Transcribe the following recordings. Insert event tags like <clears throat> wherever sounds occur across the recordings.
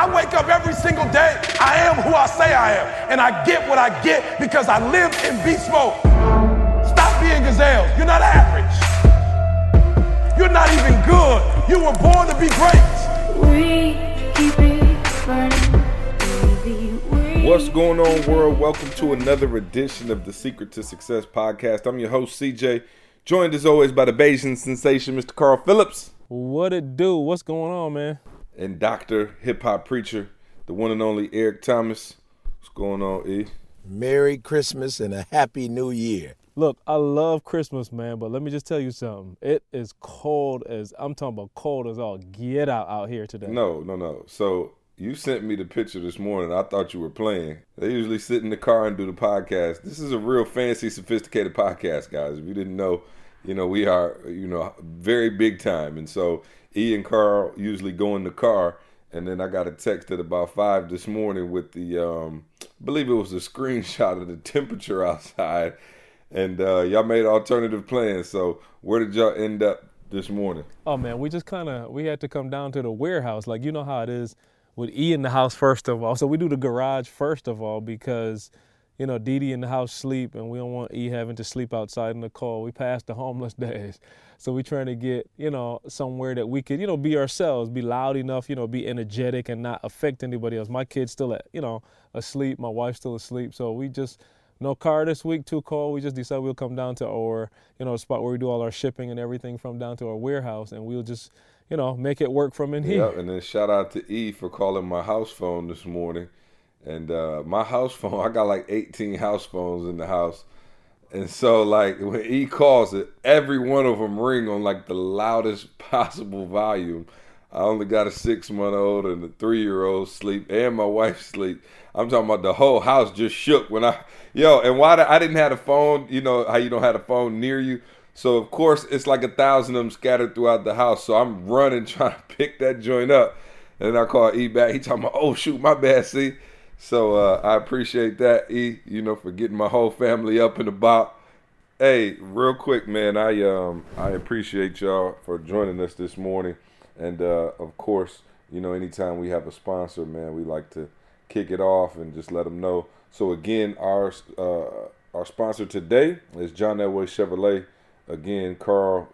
I wake up every single day. I am who I say I am. And I get what I get because I live in beast mode. Stop being gazelles. You're not average. You're not even good. You were born to be great. We keep it burning. What's going on, world? Welcome to another edition of the Secret to Success podcast. I'm your host, CJ, joined as always by the Bayesian sensation, Mr. Carl Phillips. What it do? What's going on, man? And Dr. Hip Hop Preacher, the one and only Eric Thomas. What's going on, E? Merry Christmas and a Happy New Year. Look, I love Christmas, man, but let me just tell you something. It is cold as I'm talking about cold as all get out out here today. No, no, no. So you sent me the picture this morning. I thought you were playing. They usually sit in the car and do the podcast. This is a real fancy, sophisticated podcast, guys. If you didn't know, you know, we are, you know, very big time. And so E and Carl usually go in the car. And then I got a text at about five this morning with the, um, I believe it was a <laughs> screenshot of the temperature outside. And uh, y'all made alternative plans. So where did y'all end up this morning? Oh man, we just kind of we had to come down to the warehouse. Like you know how it is with E in the house first of all. So we do the garage first of all because, you know, Dee Dee in the house sleep and we don't want E having to sleep outside in the cold. We passed the homeless <laughs> days. So we're trying to get, you know, somewhere that we could, you know, be ourselves, be loud enough, you know, be energetic and not affect anybody else. My kid's still at, you know, asleep. My wife's still asleep. So we just no car this week, too cold. We just decided we'll come down to our, you know, spot where we do all our shipping and everything from down to our warehouse and we'll just you know, make it work from in here. Yep, and then shout out to E for calling my house phone this morning. And uh, my house phone, <laughs> I got like 18 house phones in the house. And so, like, when he calls it, every one of them ring on like the loudest <laughs> possible volume. I only got a six month old and a three year old sleep, and my wife sleep. I'm talking about the whole house just shook when I, yo, and why I didn't have a phone, you know, how you don't have a phone near you. So of course it's like a thousand of them scattered throughout the house. So I'm running <laughs> trying to pick that joint up, and then I call E back. He talking about, oh shoot, my bad. See, so uh, I appreciate that E, you know, for getting my whole family up and about. Hey, real quick, man, I um I appreciate y'all for joining us this morning, and uh, of course, you know, anytime we have a sponsor, man, we like to kick it off and just let them know. So again, our uh, our sponsor today is John Elway Chevrolet again, Carl,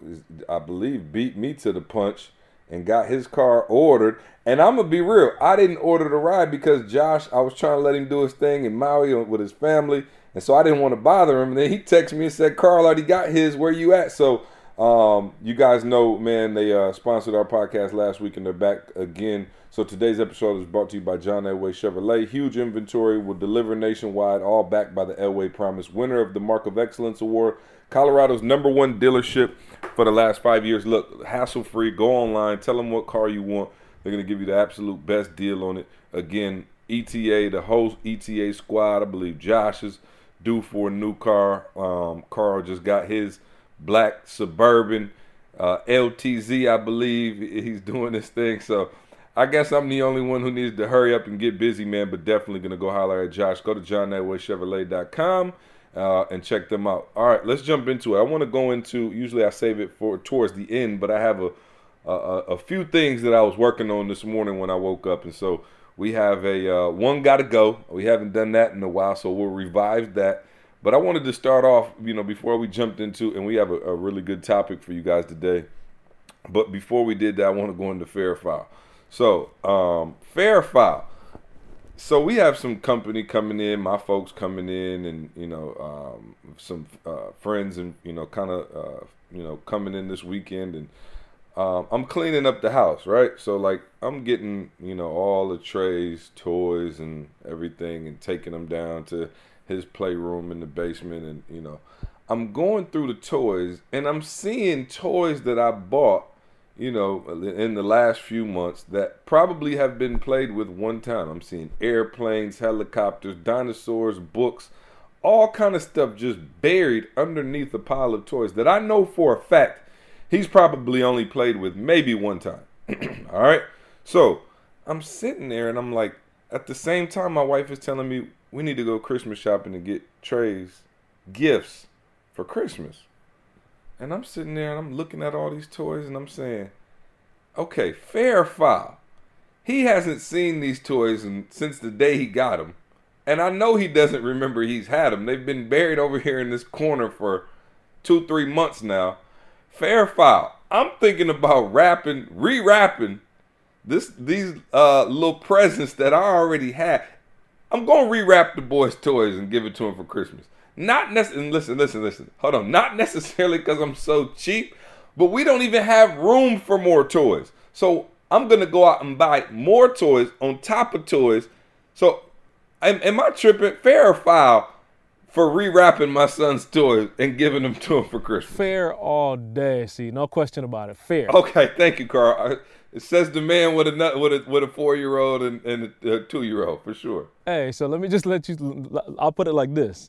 I believe, beat me to the punch and got his car ordered. And I'm gonna be real, I didn't order the ride because Josh, I was trying to let him do his thing in Maui with his family, and so I didn't want to bother him. And then he texted me and said, "Carl already got his. Where you at?" So, um, you guys know, man, they uh, sponsored our podcast last week, and they're back again. So today's episode is brought to you by John Elway Chevrolet. Huge inventory will deliver nationwide, all backed by the Elway Promise, winner of the Mark of Excellence Award Colorado's number one dealership for the last five years. Look, hassle free. Go online. Tell them what car you want. They're going to give you the absolute best deal on it. Again, ETA, the whole ETA squad. I believe Josh is due for a new car. Um, Carl just got his black Suburban uh, LTZ, I believe. He's doing this thing. So I guess I'm the only one who needs to hurry up and get busy, man. But definitely going to go holler at Josh. Go to johnelwaychevrolet.com uh, and check them out. All right, let's jump into it. I want to go into. Usually, I save it for towards the end, but I have a, a a few things that I was working on this morning when I woke up, and so we have a uh, one got to go. We haven't done that in a while, so we'll revive that. But I wanted to start off, you know, before we jumped into, and we have a, a really good topic for you guys today. But before we did that, I want to go into fair file. So, um, fair file so we have some company coming in, my folks coming in, and you know, um, some uh, friends, and you know, kind of, uh, you know, coming in this weekend, and um, I'm cleaning up the house, right? So like, I'm getting, you know, all the trays, toys, and everything, and taking them down to his playroom in the basement, and you know, I'm going through the toys, and I'm seeing toys that I bought you know, in the last few months that probably have been played with one time. I'm seeing airplanes, helicopters, dinosaurs, books, all kind of stuff just buried underneath a pile of toys that I know for a fact he's probably only played with maybe one time. <clears throat> all right? So, I'm sitting there and I'm like at the same time my wife is telling me we need to go Christmas shopping to get trays gifts for Christmas. And I'm sitting there and I'm looking at all these toys and I'm saying, okay, fair file. he hasn't seen these toys and, since the day he got them. And I know he doesn't remember he's had them. They've been buried over here in this corner for two, three months now. Fair foul. I'm thinking about wrapping, re-wrapping this these uh, little presents that I already had. I'm gonna rewrap the boys' toys and give it to him for Christmas. Not necessarily. Listen, listen, listen. Hold on. Not necessarily because I'm so cheap, but we don't even have room for more toys. So I'm gonna go out and buy more toys on top of toys. So, am, am I tripping? Fair or foul for rewrapping my son's toys and giving them to him for Christmas? Fair all day. See, no question about it. Fair. Okay, thank you, Carl. It says the man with a with a with a four year old and, and a two year old for sure. Hey, so let me just let you. I'll put it like this.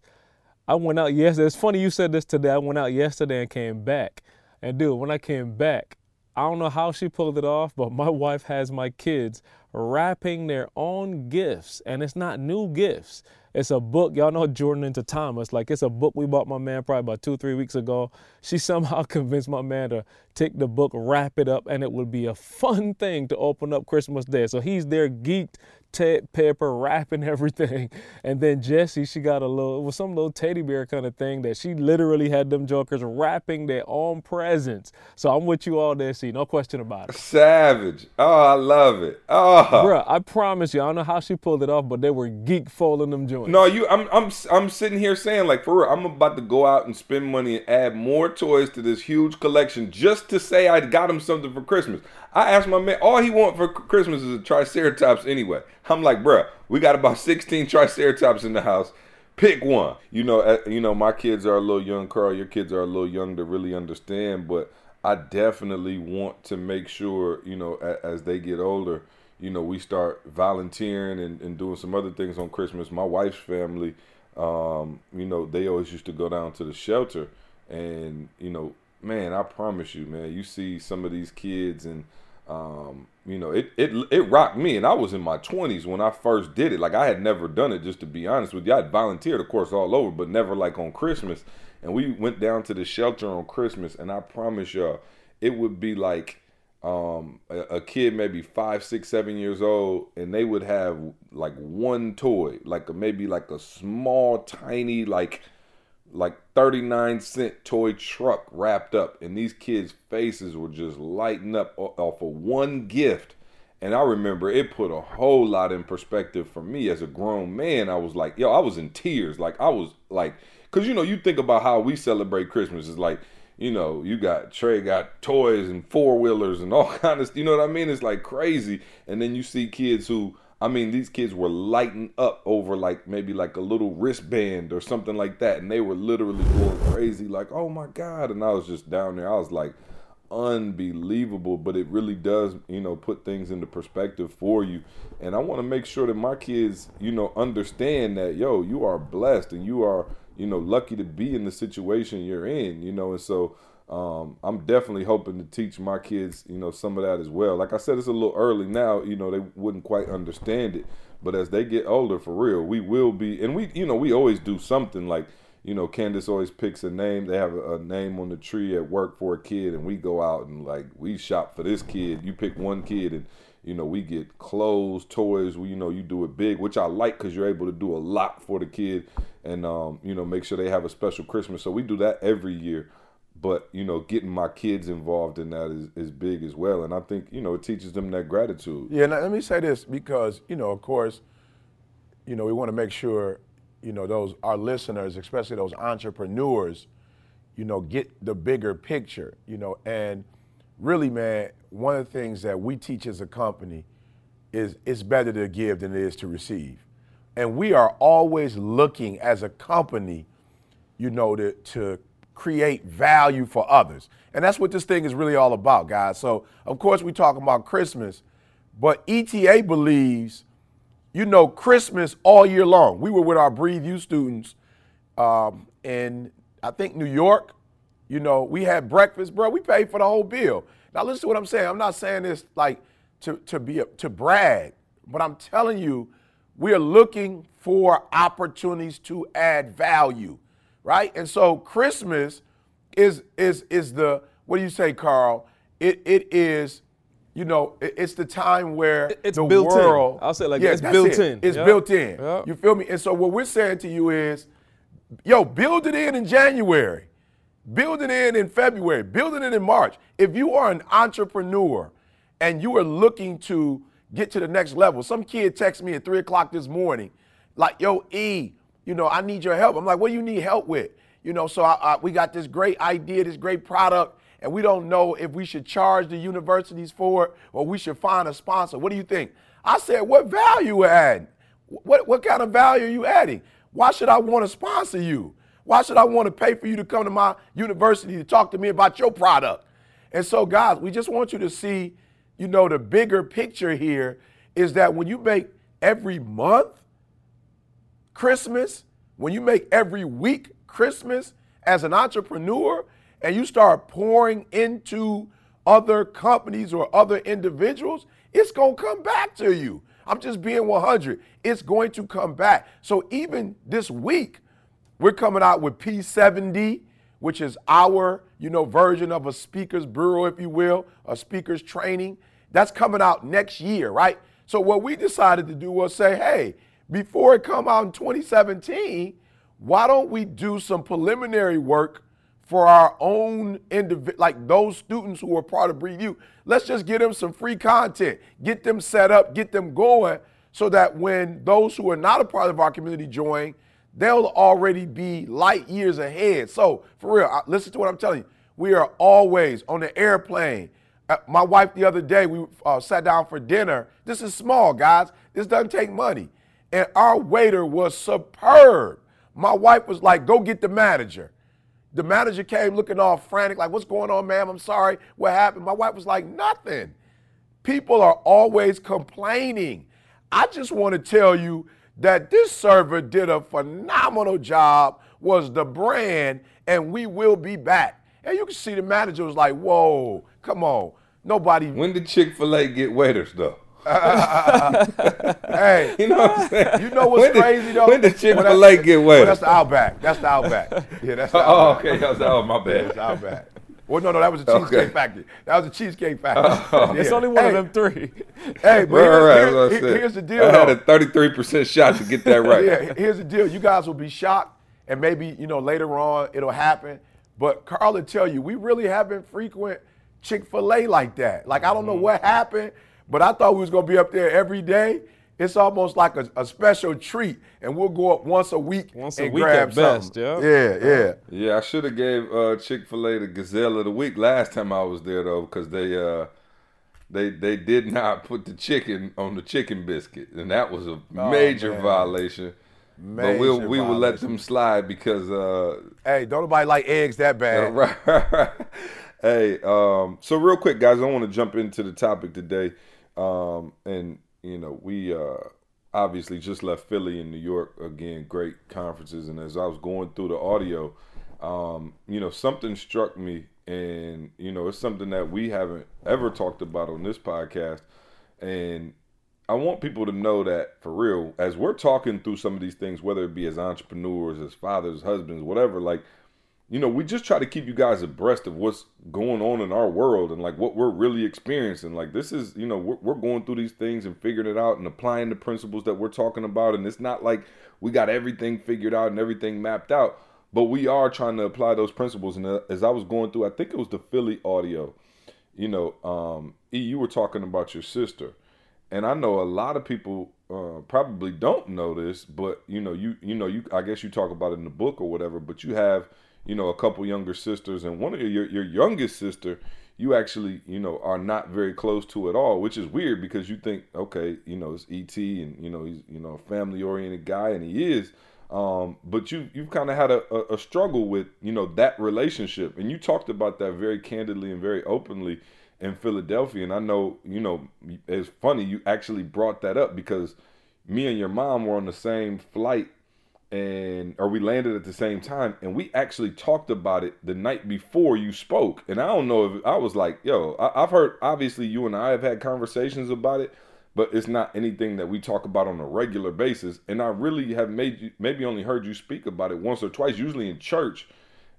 I went out yesterday. It's funny you said this today. I went out yesterday and came back. And dude, when I came back, I don't know how she pulled it off, but my <laughs> wife has my kids wrapping their own gifts, and it's not new gifts. It's a book. Y'all know Jordan into Thomas. Like it's a book we bought my man probably about two, three weeks ago. She <laughs> somehow convinced my man to take the book, wrap it up, and it would be a fun thing to open up Christmas Day. So he's there geeked Ted Pepper wrapping <laughs> everything. And then Jesse, she got a little, it was some little teddy bear kind of thing that she literally had them jokers wrapping their own presents. So I'm with you all there, see, no question about it. Savage. Oh, I love it. Oh. Bruh, I promise you, I don't know how she pulled it off, but they were geek folding them joints. No, you, I'm, I'm, I'm sitting here saying, like, for real, I'm about to go out and spend money and add more toys to this huge collection just to say I got him something for Christmas. I asked my man, all he want for Christmas is a Triceratops anyway. I'm like, bruh, we got about <laughs> 16 Triceratops in the house. Pick one. You know, uh, you know, my kids are a little young, Carl. Your kids are a little young to really understand, but I definitely want to make sure, you know, as, as they get older, you know, we start volunteering and, and doing some other things on Christmas. My wife's family, um, you know, they always used to go down to the shelter, and you know, man, I promise you, man, you see some of these kids and um, you know, it, it it rocked me, and I was in my twenties when I first did it. Like I had never done it, just to be honest with you. I had volunteered, of course, all over, but never like on Christmas. And we went down to the shelter on Christmas, and I promise y'all, it would be like um, a, a kid maybe five, six, seven years old, and they would have like one toy, like maybe like a small, tiny, like like 39 cent toy truck wrapped up and these kids faces were just lighting up off of one gift. And i remember it put a whole lot in perspective for me as a grown man. I was like yo i was in tears. Like i was like because you know you think about how we celebrate christmas. Is like you know you got trey got toys and four-wheelers and all <laughs> kind of you know what i mean? It's like crazy. And then you see kids who I mean, these kids were lighting up over like maybe like a little wristband or something like that, and they were literally going crazy, like, "Oh my god!" And I was just down there. I was like, unbelievable. But it really does, you know, put things into perspective for you. And I want to make sure that my kids, you know, understand that, yo, you are blessed and you are, you know, lucky to be in the situation you're in, you know, and so um, I'm definitely hoping to teach my kids, you know, some of that as well. Like I said, it's a little early now. You know, they wouldn't quite understand it, but as they get older, for real, we will be. And we, you know, we always do something like, you know, Candace always picks a name. They have a, name on the tree at work for a kid, and we go out and like we shop for this kid. You pick one kid, and you know, we get clothes, toys. We, you know, you do it big, which I like because you're able to do a lot for the kid, and um, you know, make sure they have a special Christmas. So we do that every year but you know getting my kids involved in that is, is big as well. And i think you know it teaches them that gratitude. Yeah now, let me say this because you know of course you know we want to make sure you know those our listeners especially those entrepreneurs you know get the bigger picture you know. And really man one of the things that we teach as a company is it's better to give than it is to receive. And we are always looking as a company you know to, to create value for others. And that's what this thing is really all about, guys. So, of course, we talk about Christmas, but ETA believes, you know, Christmas all year long. We were with our Breathe U students um, in, I think, New York. You know, we had breakfast, bro. We paid for the whole bill. Now, listen to what I'm saying. I'm not saying this like to, to be a, to brag, but I'm telling you, we are looking for opportunities to add value right? And so Christmas is is is the what do you say, Carl? It it is, you know, it- it's the time where It's the built in. I'll say it like yeah. It's built it. in. It's Yeah. built in. You feel me? And so what we're saying to you is, yo, build it in in January, build it in in February, build it in in March. If you are an entrepreneur and you are looking to get to the next level, some kid texted me at three o'clock this morning, like, yo, E, you know, I need your help. I'm like, what do you need help with? You know, so I, I, we got this great idea, this great product, and we don't know if we should charge the universities for it or we should find a sponsor. What do you think? I said, what value add? What, what kind of value are you adding? Why should I want to sponsor you? Why should I want to pay for you to come to my university to talk to me about your product? And so, guys, we just want you to see, you know, the bigger picture here is that when you make every month Christmas, when you make every week Christmas as an entrepreneur and you start pouring into other companies or other individuals, it's going to come back to you. I'm just being 100. It's going to come back. So even this week, we're coming out with P70, which is our, you know, version of a speaker's bureau, if you will, a speaker's training. That's coming out next year, right? So what we decided to do was say, hey, before it come out in 2017, why don't we do some preliminary work for our own individual, like those students who are part of Breathe? Let's just get them some free content, get them set up, get them going, so that when those who are not a part of our community join, they'll already be light years ahead. So for real, listen to what I'm telling you. We are always on the airplane. Uh, my wife the other day, we uh, sat down for dinner. This is small, guys. This doesn't take money. And our waiter was superb. My wife was like, go get the manager. The manager came looking all frantic, like, what's going on, ma'am? I'm sorry. What happened? My wife was like, nothing. People are always complaining. I just want to tell you that this server did a phenomenal job, was the brand, and we will be back. And you can see the manager was like, whoa, come on. Nobody, When did Chick Fil A get waiters though? Hey, <laughs> You know what I'm <laughs> saying? you know what's When did- crazy though? When did Chick Fil A get Well, that's the Outback. That's the Outback. Yeah, that's the <laughs> oh, Outback. okay. That was, oh, my Yeah, bad. it's Outback. Well, no, no, that was a cheesecake Okay. factory. That was a cheesecake factory. Oh. It's only one Hey, of them three. Hey, but Right, here- right, here- that's what I here- here's the deal. I had a 33% shot to get that right. Yeah, here's the deal. You guys will be shocked, and maybe you know later on it'll happen. But Carl will tell you, we really haven't frequent Chick Fil A like that. Like I don't know Mm-hmm. what happened, but I thought we was gonna be up there every day. It's almost like a, a special treat, and we'll go up once a week Once a week grab at best, yeah. Yeah, yeah. Yeah, I should have gave uh, Chick Fil A the Gazelle of the Week last time I was there though, because they uh, they they did not put the chicken on the chicken biscuit, and that was a major Oh, man. violation. but we'll Major we will let them slide because uh, Hey, don't nobody like eggs that <laughs> bad. right. <laughs> hey, um, so real quick, guys, I want to jump into the topic today, um, and you know we uh, obviously just left Philly and New York again, great conferences, and as I was going through the audio, um, you know something struck me, and you know it's something that we haven't ever talked about on this podcast, and I want people to know that for real, as we're talking through some of these things, whether it be as entrepreneurs, as fathers, husbands, whatever, like, you know, we just try to keep you guys abreast of what's going on in our world and like what we're really experiencing. Like, this is, you know, we're, we're going through these things and figuring it out and applying the principles that we're talking about. And it's not like we got everything figured out and everything mapped out, but we are trying to apply those principles. And uh, as I was going through, I think it was the Philly audio, you know, um, E, you were talking about your sister and I know a lot of people uh, probably don't know this, but you know, you you know, you I guess you talk about it in the book or whatever. But you have you know a couple younger sisters, and one of your your youngest sister, you actually you know are not very close to at all, which is weird because you think okay, you know, it's ET, and you know he's you know a family oriented guy, and he is. Um, but you you've kind of had a, a, a struggle with you know that relationship, and you talked about that very candidly and very openly in Philadelphia. And I know, you know, it's funny you actually brought that up because me and your mom were on the same flight and or we landed at the same time and we actually talked about it the night before you spoke. And I don't know if I was like, yo, I, I've heard obviously you and I have had conversations about it, but it's not anything that we talk about on a regular basis. And I really have made you maybe only heard you speak about it once or twice, usually in church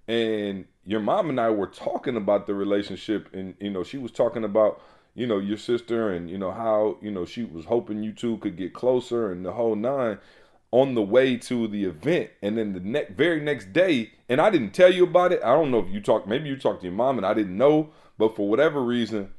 and your mom and I were talking about the relationship, and you know, she was talking about, you know, your sister and, you know, how, you know, she was hoping you two could get closer and the whole nine on the way to the event. And then the next, very next day, and I didn't tell you about it. I don't know if you talked, maybe you talked to your mom and I didn't know, but for whatever reason,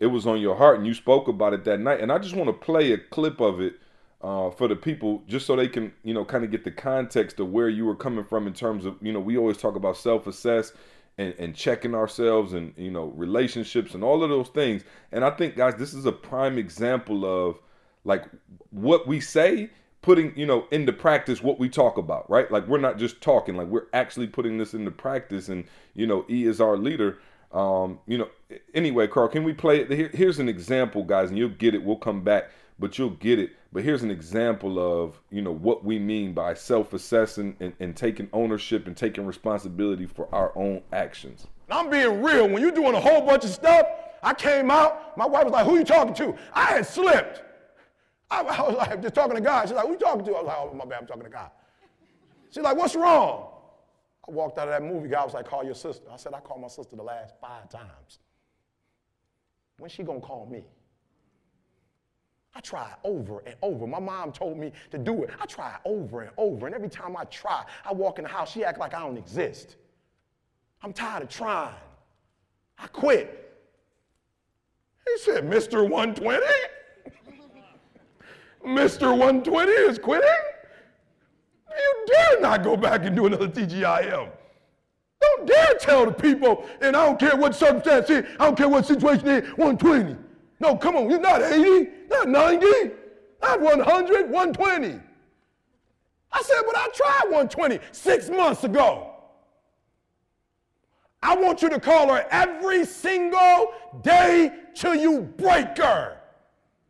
it was on your heart and you spoke about it that night. And I just want to play a clip of it uh, for the people just so they can, you know, kind of get the context of where you were coming from in terms of, you know, we always talk about self assess and, and checking ourselves and you know relationships and all of those things and i think guys this is a prime example of like what we say putting you know into practice what we talk about right like we're not just talking like we're actually putting this into practice and you know e is our leader um you know anyway carl can we play it Here, here's an example guys and you'll get it we'll come back but you'll get it but here's an example of you know what we mean by self-assessing and, and taking ownership and taking responsibility for our own actions. I'm being real. When you're doing a whole bunch of stuff, I came out. My wife was like, "Who are you talking to?" I had slipped. I, I was like, just talking to God. She's like, "Who you talking to?" I was like, "Oh my bad, I'm talking to God." She's like, "What's wrong?" I walked out of that movie. God was like, "Call your sister." I said, "I called my sister the last five times. When she gonna call me?" I tried over and over. My mom told me to do it. I tried over and over. And every time I try, I walk in the house, she act like I don't exist. I'm tired of trying. I quit. He said, Mr. 120? Mr. 120 is quitting? You dare not go back and do another TGIM. Don't dare tell the people, and I don't care what circumstance is, I don't care what situation is, 120. No, come on, you're not 80, not 90, not 100, 120. I said, but I tried 120 six months ago. I want you to call her every single day till you break her.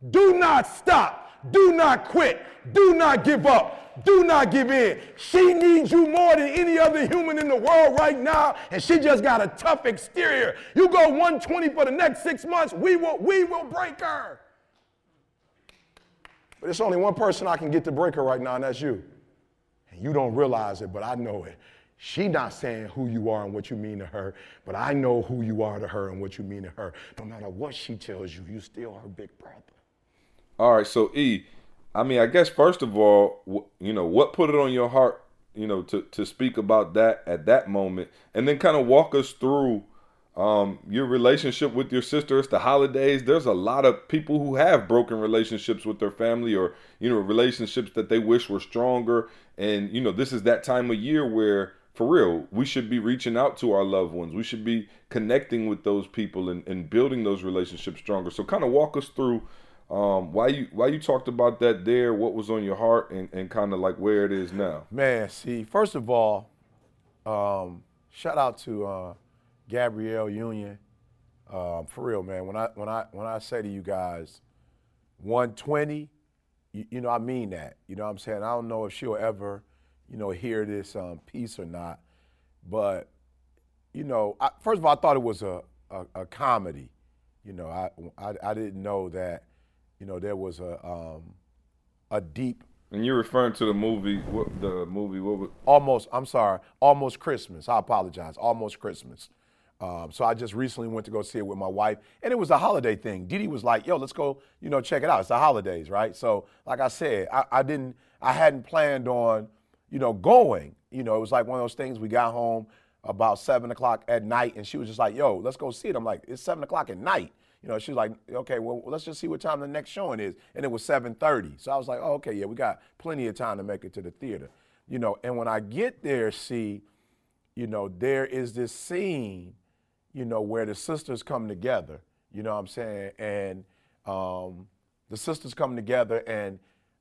Do not stop. Do not quit. Do not give up. Do not give in. She needs you more than any other human in the world right now, and she just got a tough exterior. You go 120 for the next six months, we will, we will break her. But it's only one person I can get to break her right now, and that's you. And you don't realize it, but I know it. She not saying who you are and what you mean to her, but I know who you are to her and what you mean to her. No matter what she tells you, you still her big brother. All right, so E, I mean, I guess first of all, you know, what put it on your heart, you know, to to speak about that at that moment, and then kind of walk us through um, your relationship with your sister. It's the holidays. There's a lot of people who have broken relationships with their family, or you know, relationships that they wish were stronger. And you know, this is that time of year where, for real, we should be reaching out to our loved ones. We should be connecting with those people and, and building those relationships stronger. So, kind of walk us through um, why you why you talked about that there? What was on your heart, and, and kind of like where it is now? Man, see, first of all, um, shout out to uh, Gabrielle Union. Um, for real, man. When I when I when I say to you guys, 120, you, you, know I mean that. You know what I'm saying? I don't know if she'll ever, you know, hear this um, piece or not, but you know, I, first of all, I thought it was a, a, a comedy. You know, I, I, I didn't know that you know, there was a um, a deep. And you're referring to the movie, what, the movie, what was? Almost, I'm sorry, Almost Christmas. I apologize. Almost Christmas. Um, so I just recently went to go see it with my wife, and it was a holiday thing. Didi was like, "Yo, let's go, you know, check it out. It's the holidays, right?" So, like I said, I, I didn't, I hadn't planned on, you know, going. You know, it was like one of those things. We got home about seven o'clock at night, and she was just like, "Yo, let's go see it." I'm like, "It's seven o'clock at night." You know, she was like, okay, well, let's just see what time the next showing is. And it was 7.30. So I was like, oh, okay, yeah, we got plenty of time to make it to the theater. You know, and when I get there, see, you know, there is this scene, you know, where the sisters come together, you know what I'm saying? And um, the sisters come together and,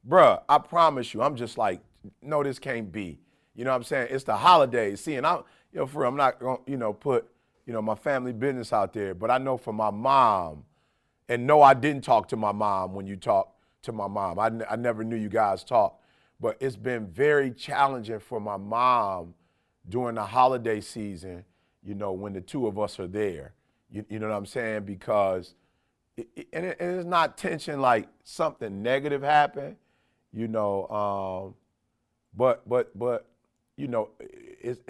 bruh, I promise you, I'm just like, no, this can't be. You know what I'm saying? It's the holidays. See, and I'm, you know, for I'm not going to, you know, put you know, my family business out there. But I know for my mom, and no, I didn't talk to my mom when you talked to my mom. I, I never knew you guys talk. But it's been very challenging for my mom during the holiday season, you know, when the two of us are there. You, you know what I'm saying? Because, it, it, and, it, and, it's not tension like something negative happened, you know, um, but, but, but, you know, it's,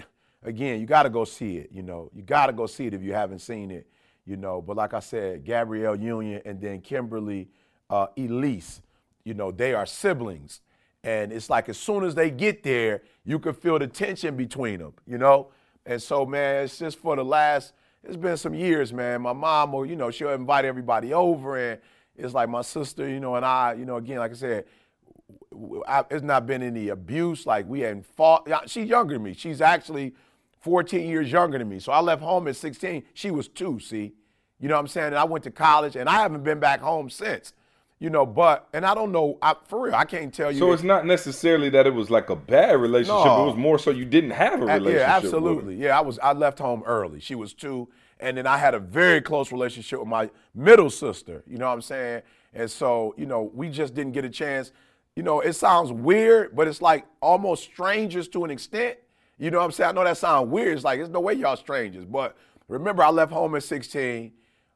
again, you got to go see it. You know, you got to go see it if you haven't seen it. you know. But like I said, Gabrielle Union and then Kimberly uh, Elise, you know, they are siblings. And it's like as soon as they get there, you can feel the tension between them, you know? And so, man, it's just for the last, it's been some years, man. My mom will, you know, she'll invite everybody over and it's like my sister, you know, and I, you know, again, like I said, I, it's not been any abuse. Like we hadn't fought. She's younger than me. She's actually 14 years younger than me. So I left home at 16. She was two, see? You know what I'm saying? And I went to college and I haven't been back home since. You know, but, and I don't know, I, for real, I can't tell you. So it's not necessarily that it was like a bad relationship. No. It was more so you didn't have a uh, relationship. Yeah, absolutely. Yeah, I was, I left home early. She was two. And then I had a very close relationship with my middle sister. You know what I'm saying? And so, you know, we just didn't get a chance. You know, it sounds weird, but it's like almost strangers to an extent. You know what I'm saying? I know that sounds weird. It's like, there's no way y'all strangers. But remember, I left home at 16.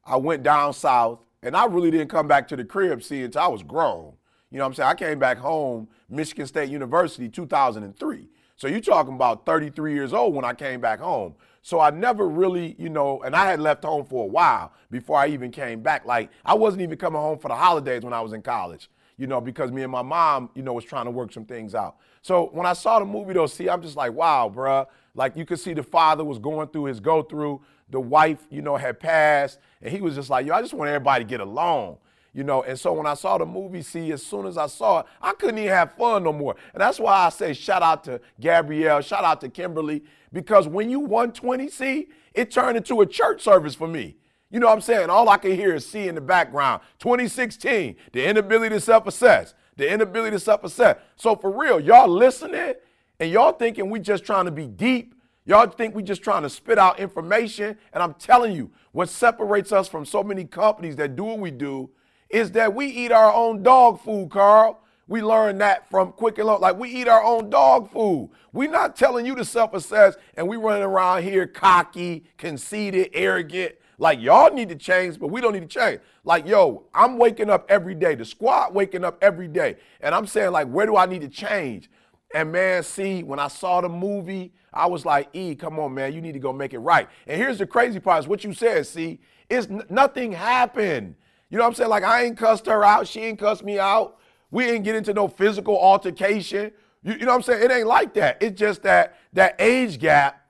I went down south. And I really didn't come back to the crib, see, until I was grown. You know what I'm saying? I came back home, Michigan State University, 2003. So you're talking about 33 years old when I came back home. So I never really, you know, and I had left home for a while before I even came back. Like I wasn't even coming home for the holidays when I was in college, you know, because me and my mom, you know, was trying to work some things out. So when I saw the movie though, see, I'm just like, wow, bruh. Like you could see the father was going through his go through the wife, you know, had passed, and he was just like, yo, I just want everybody to get along. You know, and so when I saw the movie, see, as soon as I saw it, I couldn't even have fun no more. And that's why I say shout out to Gabrielle, shout out to Kimberly, because when you 120, see, it turned into a church service for me. You know what I'm saying? All I can hear is see in the background. 2016, the inability to self-assess, the inability to self-assess. So for real, y'all listening and y'all thinking we just trying to be deep Y'all think we just trying to spit out information. And I'm telling you, what separates us from so many companies that do what we do is that we eat our own dog food, Carl. We learned that from Quicken Loans. Like we eat our own dog food. We're not telling you to self-assess and we running around here cocky, conceited, arrogant. Like y'all need to change, but we don't need to change. Like, yo, I'm waking up every day. The squad waking up every day. And I'm saying, like, where do I need to change? And man, see, when I saw the movie, I was like, E, come on, man, you need to go make it right. And here's the crazy part is what you said, see, is n- nothing happened. You know what I'm saying? Like, I ain't cussed her out. She ain't cussed me out. We ain't get into no physical altercation. You, you know what I'm saying? It ain't like that. It's just that that age gap,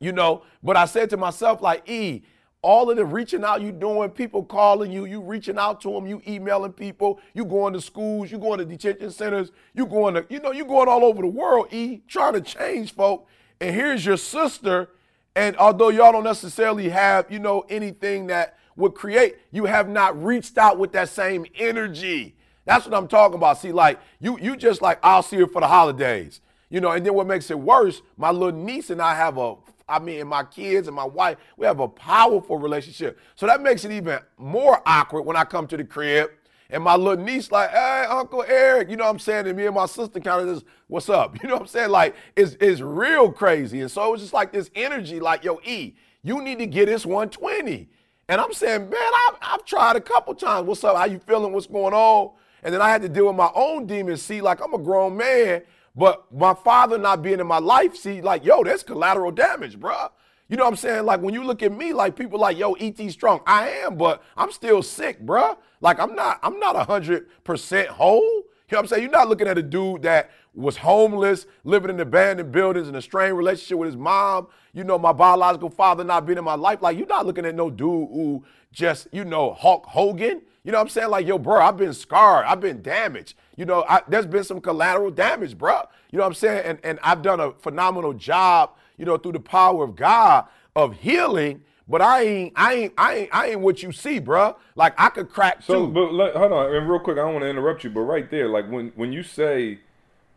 you know. But I said to myself, like, E, all of the reaching out you doing, people calling you, you reaching out to them, you emailing people, you going to schools, you going to detention centers, you going to, you know, you going all over the world, E, trying to change folk. And here's your sister, and although y'all don't necessarily have, you know, anything that would create, you have not reached out with that same energy. That's what I'm talking about. See, like you, you just like I'll see her for the holidays, you know. And then what makes it worse? My little niece and I have a I mean, and my kids and my wife, we have a powerful relationship. So that makes it even more awkward when I come to the crib and my little niece like, hey, Uncle Eric, you know what I'm saying? And me and my sister kind of just, what's up? <laughs> You know what I'm saying? Like, it's, it's real crazy. And so it was just like this energy, like, yo, E, you need to get this 120. And I'm saying, man, I've, I've tried a couple times. What's up? How you feeling? What's going on? And then I had to deal with my own demons. See, like, I'm a grown man but my father not being in my life, see, like, yo, that's collateral damage, bruh. You know what I'm saying? Like when you look at me, like people like, yo, ET strong. I am, but I'm still sick, bruh. Like I'm not, I'm not hundred percent whole. You know what I'm saying? You're not looking at a dude that was homeless, living in abandoned buildings, in a strained relationship with his mom. You know, my biological father not being in my life. Like you're not looking at no dude who just, you know, Hulk Hogan. You know what I'm saying? Like, yo, bro, I've been scarred. I've been damaged. You know, I, there's been some collateral damage, bro. You know what I'm saying? And, and I've done a phenomenal job, you know, through the power of God of healing. But I ain't, I ain't, I ain't, I ain't what you see, bro. Like I could crack so, too. but like, hold on, and real quick, I don't want to interrupt you, but right there, like when when you say,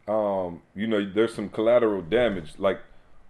um, you know, there's some collateral damage, like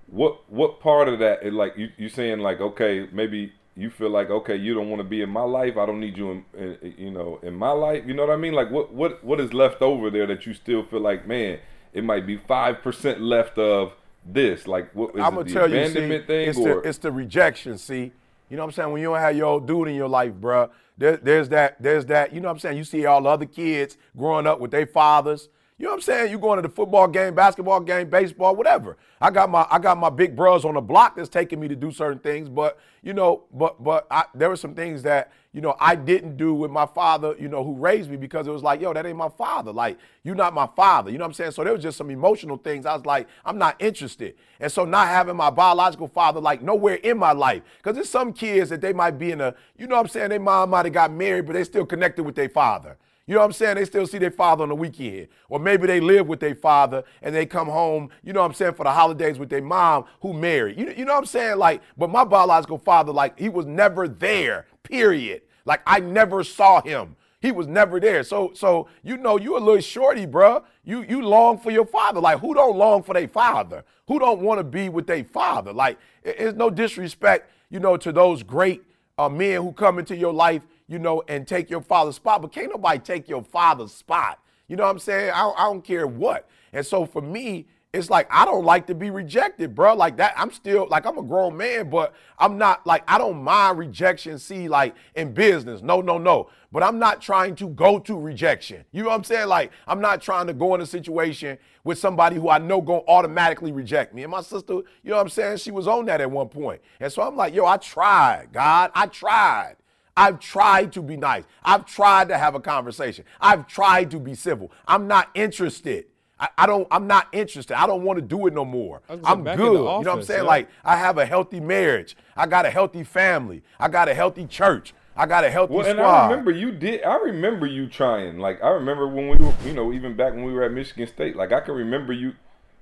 what what part of that? Is like you you saying like okay, maybe you feel like okay, you don't want to be in my life. I don't need you in, in, you know in my life. You know what I mean? Like what what what is left over there that you still feel like man, it might be five percent left of this. Like what is I'm gonna tell you, see, thing it's, or? the, it's the rejection. See, you know what I'm saying? When you don't have your old dude in your life, bruh, there, there's that there's that. You know what I'm saying? You see all the other kids growing up with their fathers. You know what I'm saying? You going to the football game, basketball game, baseball, whatever. I got my I got my big bros on the block that's taking me to do certain things, but you know, but but I, there were some things that you know I didn't do with my father, you know, who raised me because it was like, yo, that ain't my father. Like you're not my father. You know what I'm saying? So there was just some emotional things. I was like, I'm not interested, and so not having my biological father like nowhere in my life because there's some kids that they might be in a, you know what I'm saying? Their mom might have got married, but they still connected with their father. You know what I'm saying? They still see their father on the weekend. Or maybe they live with their father and they come home, you know what I'm saying, for the holidays with their mom who married. You, you know what I'm saying? Like, but my biological father, like, he was never there, period. Like, I never saw him. He was never there. So, so you know, you a little shorty, bruh. You you long for your father. Like, who don't long for their father? Who don't want to be with their father? Like, it's no disrespect, you know, to those great uh, men who come into your life you know, and take your father's spot. But can't nobody take your father's spot. You know what I'm saying? I, I don't care what. And so for me, it's like I don't like to be rejected, bro. Like that, I'm still like I'm a grown man, but I'm not like I don't mind rejection. See, like in business, no, no, no. But I'm not trying to go to rejection. You know what I'm saying? Like I'm not trying to go in a situation with somebody who I know gonna automatically reject me. And my sister, you know what I'm saying? She was on that at one point, and so I'm like, yo, I tried, God, I tried. I've tried to be nice. I've tried to have a conversation. I've tried to be civil. I'm not interested. I, I don't. I'm not interested. I don't want to do it no more. I'm good. Office, you know what I'm saying? Yeah. Like I have a healthy marriage. I got a healthy family. I got a healthy church. I got a healthy well, and squad. I remember you did. I remember you trying. Like I remember when we were, you know, even back when we were at Michigan State. Like I can remember you.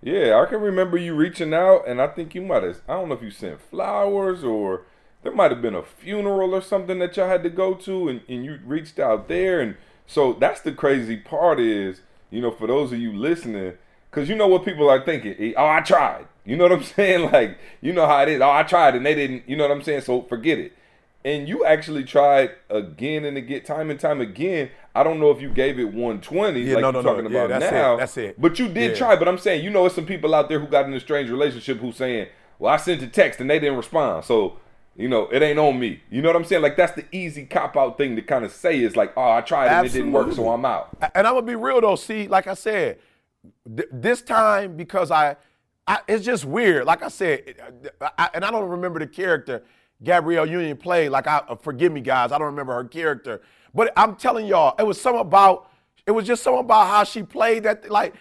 Yeah, I can remember you reaching out, and I think you might have. I don't know if you sent flowers or there might have been a funeral or something that y'all had to go to and, and you reached out there and so that's the crazy part is you know for those of you listening because you know what people are thinking eh, oh i tried. You know what i'm <laughs> saying? Like you know how it is oh i tried and they didn't you know what i'm saying? So forget it. And you actually tried again and again time and time again. I don't know if you gave it 120 yeah, like no, no, you're talking no. about yeah, now it. that's it. but you did yeah. try but i'm saying you know there's some people out there who got in a strange relationship who's saying well i sent a text and they didn't respond. So you know, it ain't on me. You know what I'm saying? Like that's the easy cop out thing to kind of say is like, oh, I tried and Absolutely. it didn't work, so I'm out. And I'm gonna be real though. See, like I said, th- this time because I, I, it's just weird. Like I said, I, and I don't remember the character Gabrielle Union played. Like I, uh, forgive me, guys, I don't remember her character. But I'm telling y'all, it was something about. It was just something about how she played that. Like,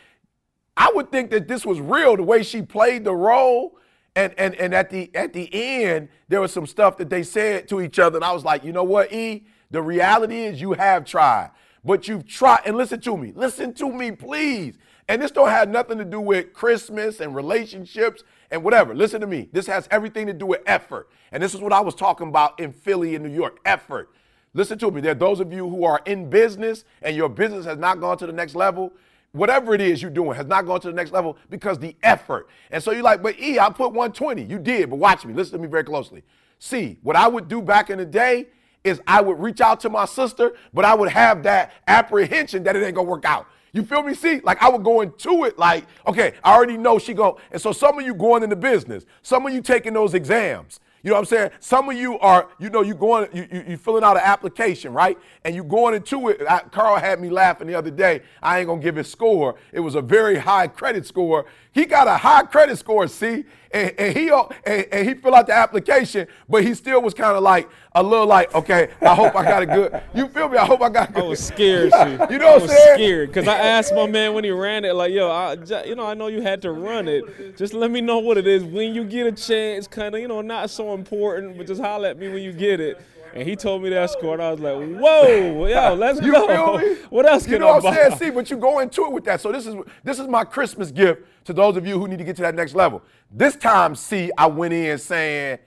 I would think that this was real the way she played the role and and and at the at the end, there was some stuff that they said to each other, and I was like, you know what, E? The reality is you have tried, but you've tried. And listen to me, listen to me, please. And this don't have nothing to do with Christmas and relationships and whatever. Listen to me. This has everything to do with effort. And this is what I was talking about in Philly in New York. Effort. Listen to me. There are those of you who are in business and your business has not gone to the next level whatever it is you're doing has not gone to the next level because the effort. And so you're like, but E, I put 120. You did, but watch me. Listen to me very closely. See, what I would do back in the day is I would reach out to my sister, but I would have that apprehension that it ain't gonna work out. You feel me? See, like I would go into it like, okay, I already know she go. And so some of you going into business, some of you taking those exams, you know what I'm saying? Some of you are, you know, you're going, you, you, you filling out an application, right? And you're going into it. I, Carl had me laughing the other day. I ain't gonna give his score. It was a very high credit score. He got a high credit score, see, and, and he uh, and, and he filled out the application, but he still was kind of like a little like, okay, I hope I got a good. You feel me? I hope I got. A good. I was scared. <laughs> you know what I'm saying? Scared because I asked my man when he ran it, like, yo, I, you know, I know you had to run it. Just let me know what it is when you get a chance. Kind of, you know, not so important, but just holler at me when you get it. And he told me that score, and I was like, "Whoa, yo, <laughs> let's you go." <laughs> What else can you know I what I'm saying? See, but you go into it with that. So this is this is my Christmas gift to those of you who need to get to that next level. This time, see, I went in saying,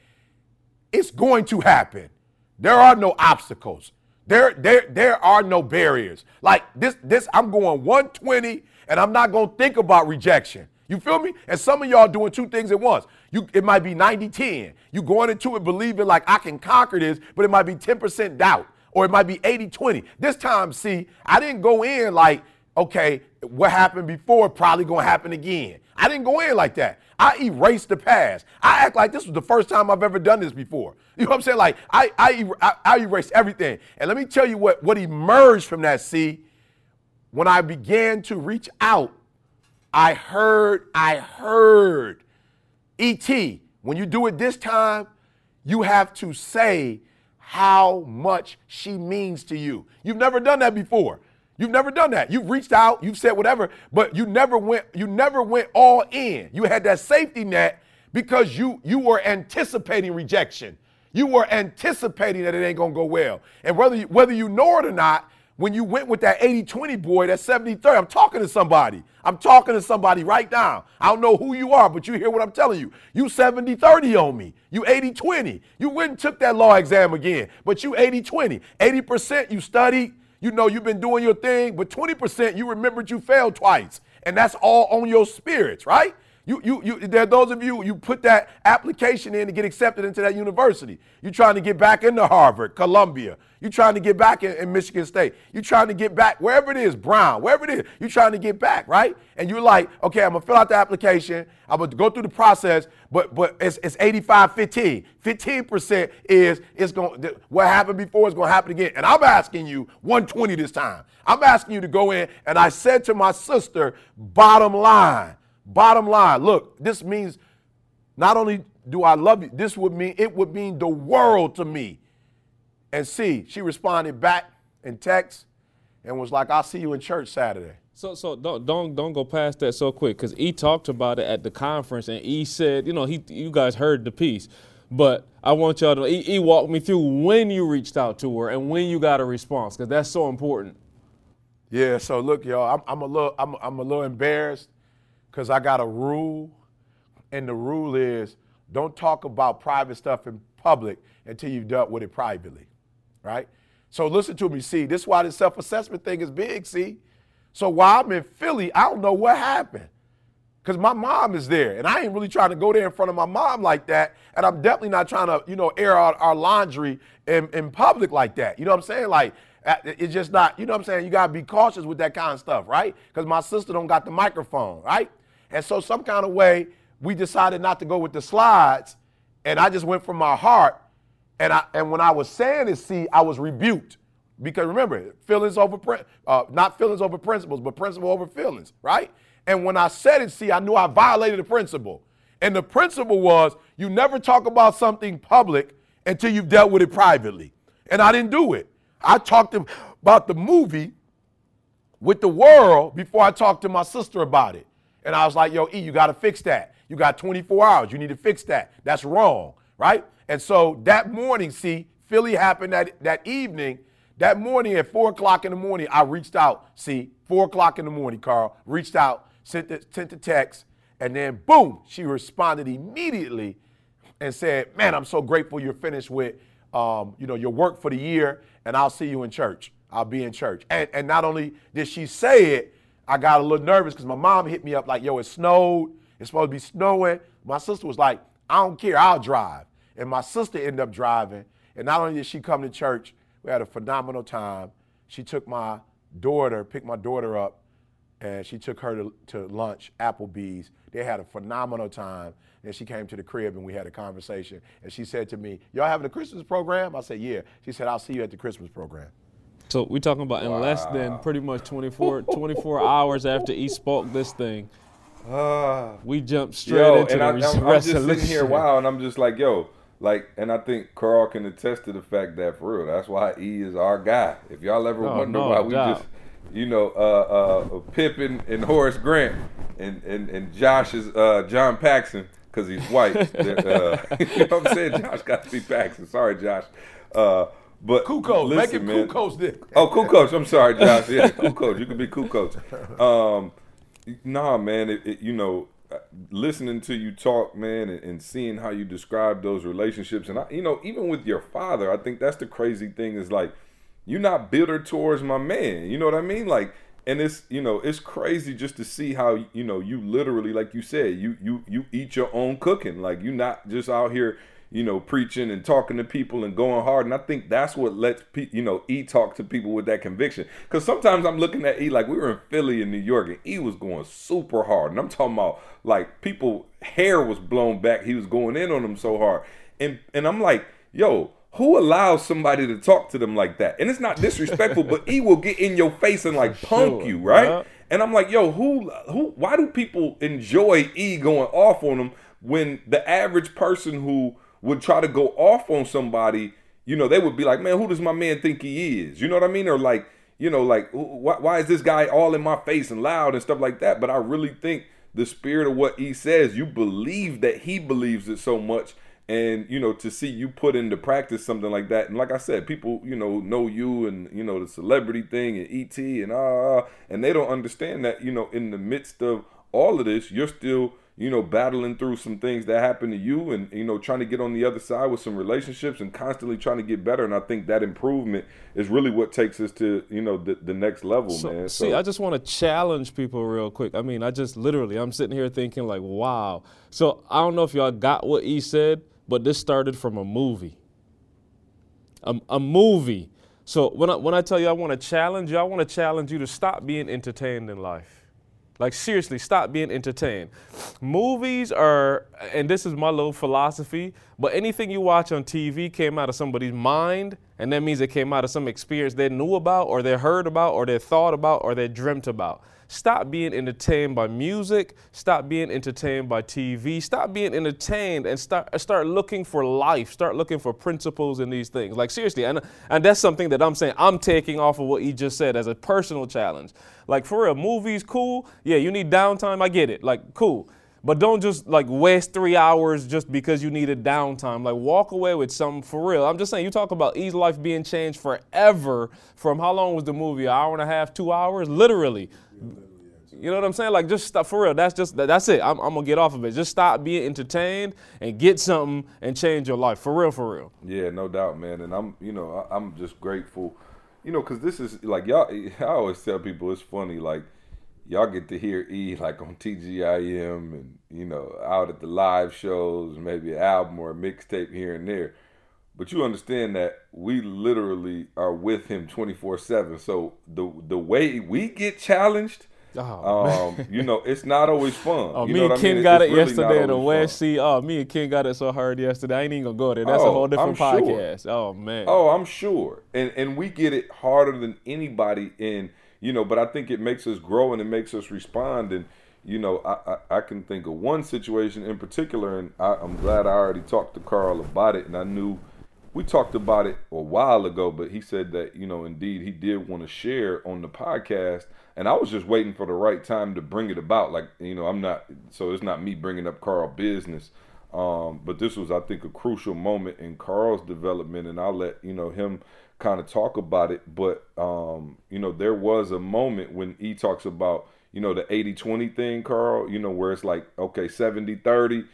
"It's going to happen. There are no obstacles. There, there, there are no barriers. Like this, this, I'm going 120, and I'm not gonna think about rejection." You feel me? And some of y'all doing two things at once. You, it might be 90-10. You going into it believing like I can conquer this, but it might be 10% doubt. Or it might be 80-20. This time, see, I didn't go in like, okay, what happened before probably gonna happen again. I didn't go in like that. I erased the past. I act like this was the first time I've ever done this before. You know what I'm saying? Like I I, er, I, I erased everything. And let me tell you what what emerged from that. See, when I began to reach out, I heard, I heard, E.T., when you do it this time, you have to say how much she means to you. You've never done that before. You've never done that. You've reached out, you've said whatever, but you never went you never went all in. You had that safety net because you you were anticipating rejection. You were anticipating that it ain't going to go well. And whether you, whether you know it or not, when you went with that 80-20 boy, that 70-30, I'm talking to somebody. I'm talking to somebody right now. I don't know who you are, but you hear what I'm telling you. You 70-30 on me. You 80-20. You went and took that law exam again, but you 80-20. 80% you studied, you know you've been doing your thing, but 20% you remembered you failed twice. And that's all on your spirits, right? You, you, you, there are those of you, you put that application in to get accepted into that university. You're trying to get back into Harvard, Columbia. You're trying to get back in, in, Michigan State. You're trying to get back wherever it is, Brown, wherever it is. You're trying to get back, right? And you're like, okay, I'm gonna fill out the application. I'm gonna go through the process, but but it's, it's 85, 15. 15% is it's going what happened before is gonna happen again. And I'm asking you 120 this time. I'm asking you to go in, and I said to my sister, bottom line Bottom line, look, this means not only do I love you, this would mean it would mean the world to me. And see, she responded back in text and was like, I'll see you in church Saturday. So so don't don't don't go past that so quick because E talked about it at the conference and E said, you know, he you guys heard the piece. But I want y'all to E, e walk me through when you reached out to her and when you got a response because that's so important. Yeah, so look, y'all, I'm, I'm a little I'm, I'm a little embarrassed because I got a rule, and the rule is don't talk about private stuff in public until you've dealt with it privately, right? So listen to me, see, this is why the self-assessment thing is big, see? So while I'm in Philly, I don't know what happened. Because my mom is there, and I ain't really trying to go there in front of my mom like that. And I'm definitely not trying to, you know, air out our laundry in, in public like that. You know what I'm saying? Like, it's just not, you know what I'm saying? You got to be cautious with that kind of stuff, right? Because my sister don't got the microphone, right? And so, some kind of way, we decided not to go with the slides. And I just went from my heart. And, I, and when I was saying it, see, I was rebuked. Because remember, feelings over, uh, not feelings over principles, but principle over feelings, right? And when I said it, see, I knew I violated the principle. And the principle was you never talk about something public until you've dealt with it privately. And I didn't do it. I talked about the movie with the world before I talked to my sister about it. And I was like, yo, E, you got to fix that. You got 24 hours. You need to fix that. That's wrong, right? And so that morning, see, Philly happened that, that evening. That morning at 4 o'clock in the morning, I reached out. See, 4 o'clock in the morning, Carl, reached out, sent the, sent the text, and then boom, she responded immediately and said, man, I'm so grateful you're finished with, um, you know, your work for the year, and I'll see you in church. I'll be in church. And, and not only did she say it, I got a little nervous because my mom hit me up like, yo, it snowed. It's supposed to be snowing. My sister was like, I don't care, I'll drive. And my sister ended up driving. And not only did she come to church, we had a phenomenal time. She took my daughter, picked my daughter up, and she took her to, to lunch, Applebee's. They had a phenomenal time. And she came to the crib and we had a conversation. And she said to me, Y'all having a Christmas program? I said, Yeah. She said, I'll see you at the Christmas program. So we're talking about in wow. less than pretty much 24, 24 hours after he spoke this thing. Uh, we jumped straight yo, into and the I, resolution. I'm, I'm just sitting here, wow, and I'm just like, yo, like, and I think Carl can attest to the fact that for real, that's why E is our guy. If y'all ever no, wonder no, why we doubt. just, you know, uh, uh, Pippen and and Horace Grant and and, and Josh is uh, John Paxson because he's white. <laughs> uh, <laughs> you know what I'm saying? Josh got to be Paxson. Sorry, Josh. Uh, but Kukoc, listen, make it man. Kukoc then. Oh, Kukoc. I'm sorry, Josh. Yeah, Kukoc. You can be Kukoc. <laughs> Um, nah, man. It, it, you know, uh, listening to you talk, man, and, and, seeing how you describe those relationships, and I, you know, even with your father, I think that's the crazy thing is like, you're not bitter towards my man. You know what I mean? Like, and it's you know, it's crazy just to see how you know you literally, like you said, you you you eat your own cooking. Like, you're not just out here you know, preaching and talking to people and going hard. And I think that's what lets pe- you know E talk to people with that conviction. Because sometimes I'm looking at E like we were in Philly in New York and E was going super hard, and I'm talking about like people hair was blown back. He was going in on them so hard, and and I'm like, yo, who allows somebody to talk to them like that? And it's not disrespectful, but E will get in your face and <laughs> like punk sure, you, right? yeah. And I'm like, yo, who, who? Why do people enjoy E going off on them when the average person who would try to go off on somebody, you know, they would be like, man, who does my man think he is? You know what I mean? Or like, you know, like, why, why is this guy all in my face and loud and stuff like that? But I really think the spirit of what he says, you believe that he believes it so much and you know to see you put into practice something like that and like i said people you know know you and you know the celebrity thing and et and ah uh, and they don't understand that you know in the midst of all of this you're still you know battling through some things that happen to you and you know trying to get on the other side with some relationships and constantly trying to get better and i think that improvement is really what takes us to you know the, the next level So, man see, I just want to challenge people real quick. I mean, I just literally, I'm sitting here thinking like, wow. So I don't know if y'all got what he said, but this started from a movie. A, a movie. So when I, when I tell you I want to challenge you, I want to challenge you to stop being entertained in life. Like seriously, stop being entertained. Movies are, and this is my little philosophy, but anything you watch on TV came out of somebody's mind, and that means it came out of some experience they knew about, or they heard about, or they thought about, or they dreamt about. Stop being entertained by music. Stop being entertained by TV. Stop being entertained and start start looking for life. Start looking for principles in these things. Like seriously, and and that's something that I'm saying. I'm taking off of what he just said as a personal challenge. Like for real, movies cool. Yeah, you need downtime. I get it. Like cool. But don't just like waste three hours just because you needed downtime. Like walk away with something for real. I'm just saying, you talk about E's life being changed forever. From how long was the movie? An hour and a half, two hours? Literally. You know what I'm saying? Like just stop for real. That's just that's it. I'm, I'm gonna get off of it. Just stop being entertained and get something and change your life for real, for real. Yeah, no doubt, man. And I'm, you know, I- I'm just grateful, you know, because this is like y'all. <laughs> I always tell people it's funny, like y'all get to hear E like on TGIM and you know out at the live shows, maybe an album or a mixtape here and there. But you understand that we literally are with him 24 seven. So the the way we get challenged. Oh, Um, <laughs> you know, it's not always fun. Oh, you me and what I Ken mean? got It's it really yesterday in the. West Sea. Oh, me and Ken got it so hard yesterday. I ain't even gonna go there. That's a Oh, whole different I'm sure. podcast. Oh man. Oh, I'm sure. And and we get it harder than anybody in, you know, but I think it makes us grow and it makes us respond and you know, I, I, I can think of one situation in particular, and I, I'm glad I already talked to Carl about it, and I knew we talked about it a while ago, but he said that, you know, indeed he did want to share on the podcast, and I was just waiting for the right time to bring it about. Like, you know, I'm not, so it's not me bringing up Carl business. Um, but this was, I think, a crucial moment in Carl's development, and I'll let you know him kind of talk about it. But um, you know, there was a moment when he talks about you know the 80-20 thing, Carl. You know, where it's like okay, 70-30.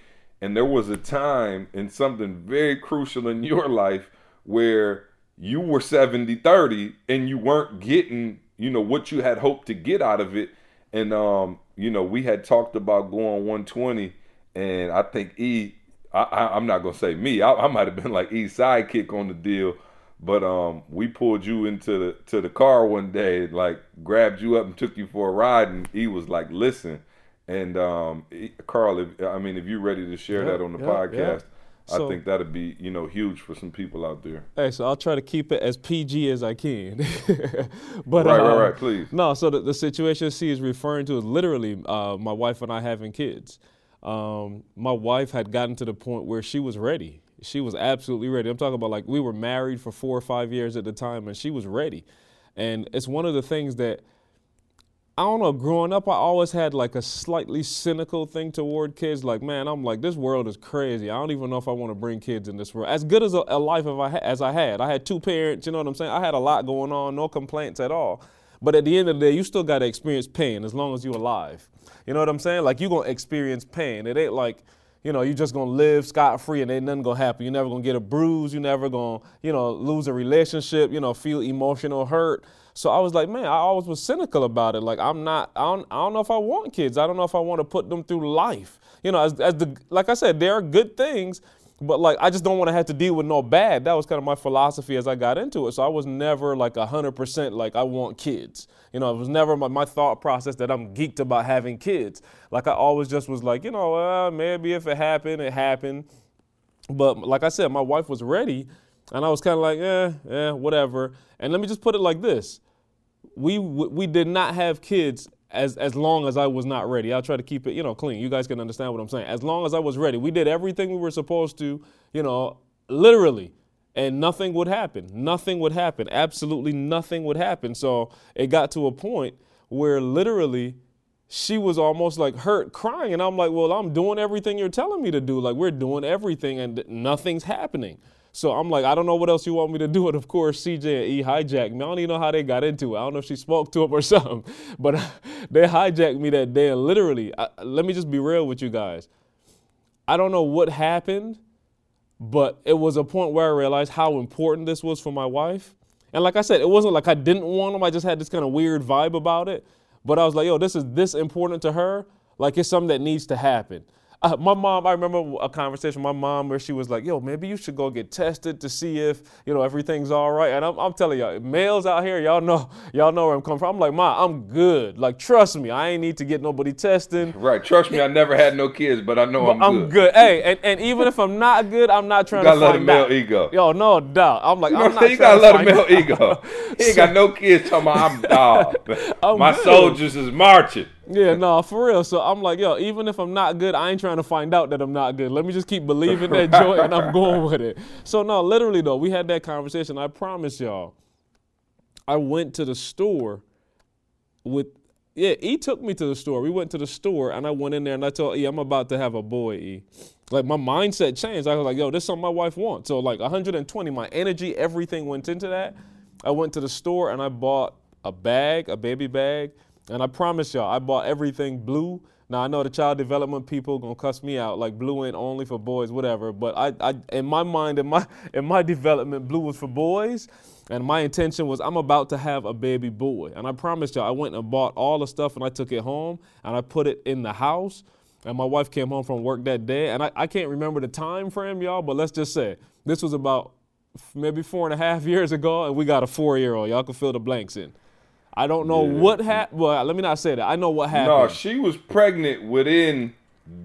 And there was a time in something very crucial in your life where you were 70-30 and you weren't getting you know what you had hoped to get out of it. And um you know we had talked about going 120 and i think e I, I, i'm not gonna say me I, I might have been like e's sidekick on the deal. But um we pulled you into the to the car one day like grabbed you up and took you for a ride and he was like listen and um carl if, i mean if you're ready to share that on the podcast. So- i think that'd be you know huge for some people out there Hey, so I'll try to keep it as PG as I can. <laughs> but Right, right, uh, right, please. No, so the, the situation she is referring to is literally uh, my wife and I having kids. Um, my wife had gotten to the point where she was ready. She was absolutely ready. I'm talking about like we were married for four or five years at the time, and she was ready. And it's one of the things that I don't know. Growing up, I always had like a slightly cynical thing toward kids. Like, man, I'm like, this world is crazy. I don't even know if I want to bring kids in this world. As good as a, a life I, ha- as I had, I had two parents. You know what I'm saying? I had a lot going on, no complaints at all. But at the end of the day, you still got to experience pain as long as you're alive. You know what I'm saying? Like, you're going to experience pain. It ain't like, you know, you're just gonna live scot free and ain't nothing gonna happen. You're never gonna get a bruise. You're never gonna, you know, lose a relationship. You know, feel emotional hurt. So I was like, man, I always was cynical about it. Like, I'm not, I don't, I don't know if I want kids. I don't know if I want to put them through life. You know, as, as the, like I said, there are good things, but like I just don't want to have to deal with no bad. That was kind of my philosophy as I got into it. So I was never like hundred percent like I want kids. You know, it was never my, my thought process that I'm geeked about having kids. Like I always just was like, you know, uh, maybe if it happened, it happened. But like I said, my wife was ready. And I was kind of like, eh, eh, whatever. And let me just put it like this: we we did not have kids as as long as I was not ready. I'll try to keep it, you know, clean. You guys can understand what I'm saying. As long as I was ready, we did everything we were supposed to, you know, literally, and nothing would happen. Nothing would happen. Absolutely nothing would happen. So it got to a point where literally she was almost like hurt crying and i'm like well i'm doing everything you're telling me to do like we're doing everything and nothing's happening so I'm like, I don't know what else you want me to do. And of course, CJ and E hijacked me. I don't even know how they got into it. I don't know if she spoke to him or <laughs> something, but <laughs> they hijacked me that day. And literally, I, let me just be real with you guys. I don't know what happened, but it was a point where I realized how important this was for my wife. And like I said, it wasn't like I didn't want them. I just had this kind of weird vibe about it. But I was like, yo, this is this important to her. Like it's something that needs to happen. <laughs> Uh, my mom, I remember a conversation with my mom where she was like, yo, maybe you should go get tested to see if, you know, everything's all right. And I'm, I'm telling y'all, males out here, y'all know, <laughs> y'all know where I'm coming from. I'm like, Ma, I'm good. Like, trust me, I ain't need to get nobody testing. <laughs> Right. Trust me, I never had no kids, but I know but I'm, I'm good. good. Hey, and, and even if I'm not good, I'm not trying you gotta to let find a male out. ego. Yo, no doubt. I'm like, You, know I'm not you gotta let a trying male to find ego. out. He ain't got no kids talking about I'm dog. I'm My good. soldiers is marching. Yeah, no, for real. So I'm like, yo, even if I'm not good, I ain't trying to find out that I'm not good. Let me just keep believing that joy and I'm going <laughs> with it. So no, literally though, we had that conversation. I promise y'all, I went to the store with yeah, E took me to the store. We went to the store and I went in there and I told E, I'm about to have a boy, E. Like my mindset changed. I was like, yo, this is something my wife wants. So like 120, my energy, everything went into that. I went to the store and I bought a bag, a baby bag, and I promise y'all, I bought everything blue. Now I know the child development people gonna cuss me out, like blue ain't only for boys, whatever. But I, I, in my mind, in my, <laughs> in my development, blue was for boys, and my intention was I'm about to have a baby boy. And I promise y'all, I went and bought all the stuff and I took it home and I put it in the house. And my wife came home from work that day, and I, I can't remember the time frame, y'all, but let's just say this was about maybe four and a half years ago, and we got a four-year-old. Y'all can fill the blanks in. I don't know Yeah. what happened. Well, let me not say that. I know what happened. No, she was pregnant within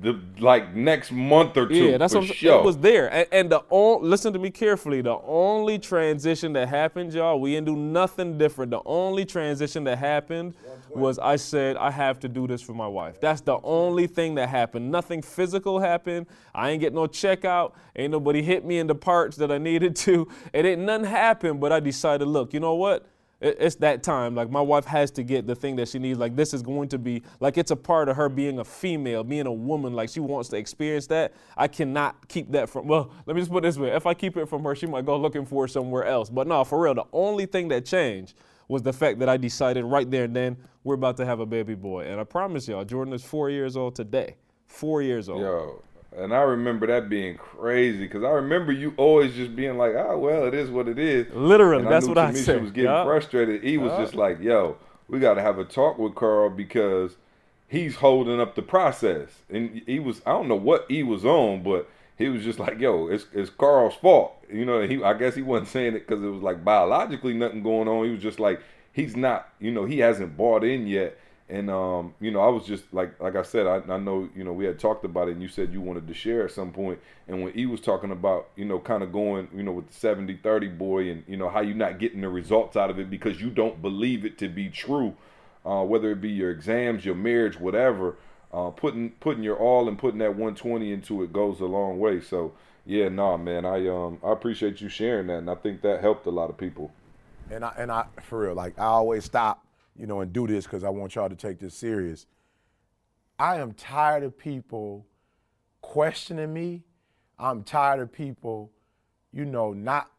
the like next month or two. yeah, that's for what I'm sure. It was there, and, and the on, listen to me carefully. The only transition that happened, y'all, we didn't do nothing different. The only transition that happened was I said I have to do this for my wife. That's the only thing that happened. Nothing physical happened. I ain't get no checkout. Ain't nobody hit me in the parts that I needed to. It ain't nothing happened. But I decided, look, you know what? It- It's that time. Like my wife has to get the thing that she needs. Like this is going to be like it's a part of her being a female, being a woman. Like she wants to experience that. I cannot keep that from. Well, let me just put this way: if I keep it from her, she might go looking for it somewhere else. But no, for real, the only thing that changed was the fact that I decided right there and then we're about to have a baby boy. And I promise y'all, Jordan is four years old today. Four years old. Yo, and I remember that being crazy because I remember you always just being like, "Ah, well, it is what it is." Literally, And that's knew what I Tamisha said. was getting Yeah. frustrated. He was Yeah. just like, "Yo, we got to have a talk with Carl because he's holding up the process." And he was, I don't know what he was on, but he was just like, "Yo, it's it's Carl's fault." You know, he I guess he wasn't saying it because it was like biologically nothing going on. He was just like, he's not, you know, he hasn't bought in yet. And um, you know, I was just like, like I said, I, I know, you know, we had talked about it, and you said you wanted to share at some point. And when he was talking about, you know, kind of going, you know, with the 70-30 boy, and you know how you're not getting the results out of it because you don't believe it to be true, uh, whether it be your exams, your marriage, whatever. Uh, putting putting your all and putting that 120 into it goes a long way. So yeah, nah, man, I um I appreciate you sharing that, and I think that helped a lot of people. And I and I for real, like I always stop, you know, and do this because I want y'all to take this serious. I am tired of people questioning me. I'm tired of people, you know, not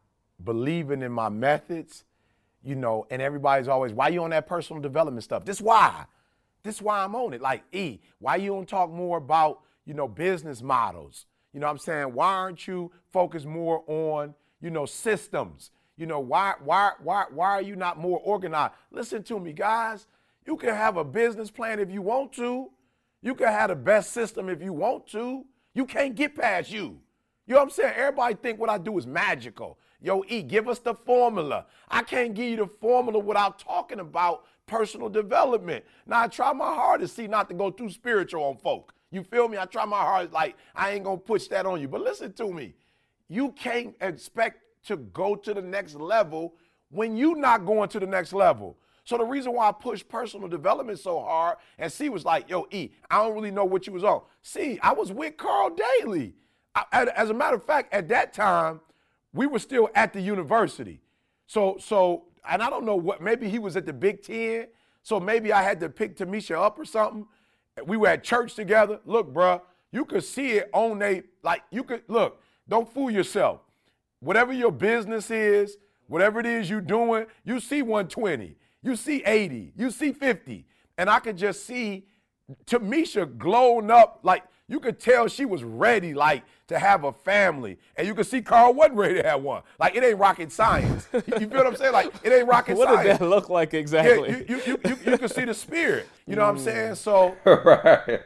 believing in my methods, you know, and everybody's always, why you on that personal development stuff? This why. This why I'm on it. Like, E, why you don't talk more about, you know, business models? You know what I'm saying? Why aren't you focused more on, you know, systems? You know, why why why why are you not more organized? Listen to me, guys. You can have a business plan if you want to. You can have the best system if you want to. You can't get past you. You know what I'm saying? Everybody think what I do is magical. Yo, E, give us the formula. I can't give you the formula without talking about personal development. Now I try my hardest, see, not to go too spiritual on folk. You feel me? I try my hardest, like I ain't gonna push that on you. But listen to me. You can't expect to go to the next level when you not going to the next level. So the reason why I push personal development so hard, and C was like, yo, E, I don't really know what you was on. See, I was with Carl Daly. I, as a matter of fact, at that time, we were still at the university. So, so, and I don't know what, maybe he was at the Big Ten. So maybe I had to pick Tamisha up or something. We were at church together. Look, bruh, you could see it on they, like, you could, look, don't fool yourself. Whatever your business is, whatever it is you're doing, you see 120, you see 80, you see 50. And I could just see Tamisha glowing up like you could tell she was ready, like to have a family, and you could see Carl wasn't ready to have one. Like it ain't rocket science. you, feel what I'm saying? Like it ain't rocket what <laughs> science. What did that look like exactly? Yeah, you, you, you, you, you can see the spirit. You know what I'm saying? Mm. So <laughs> right.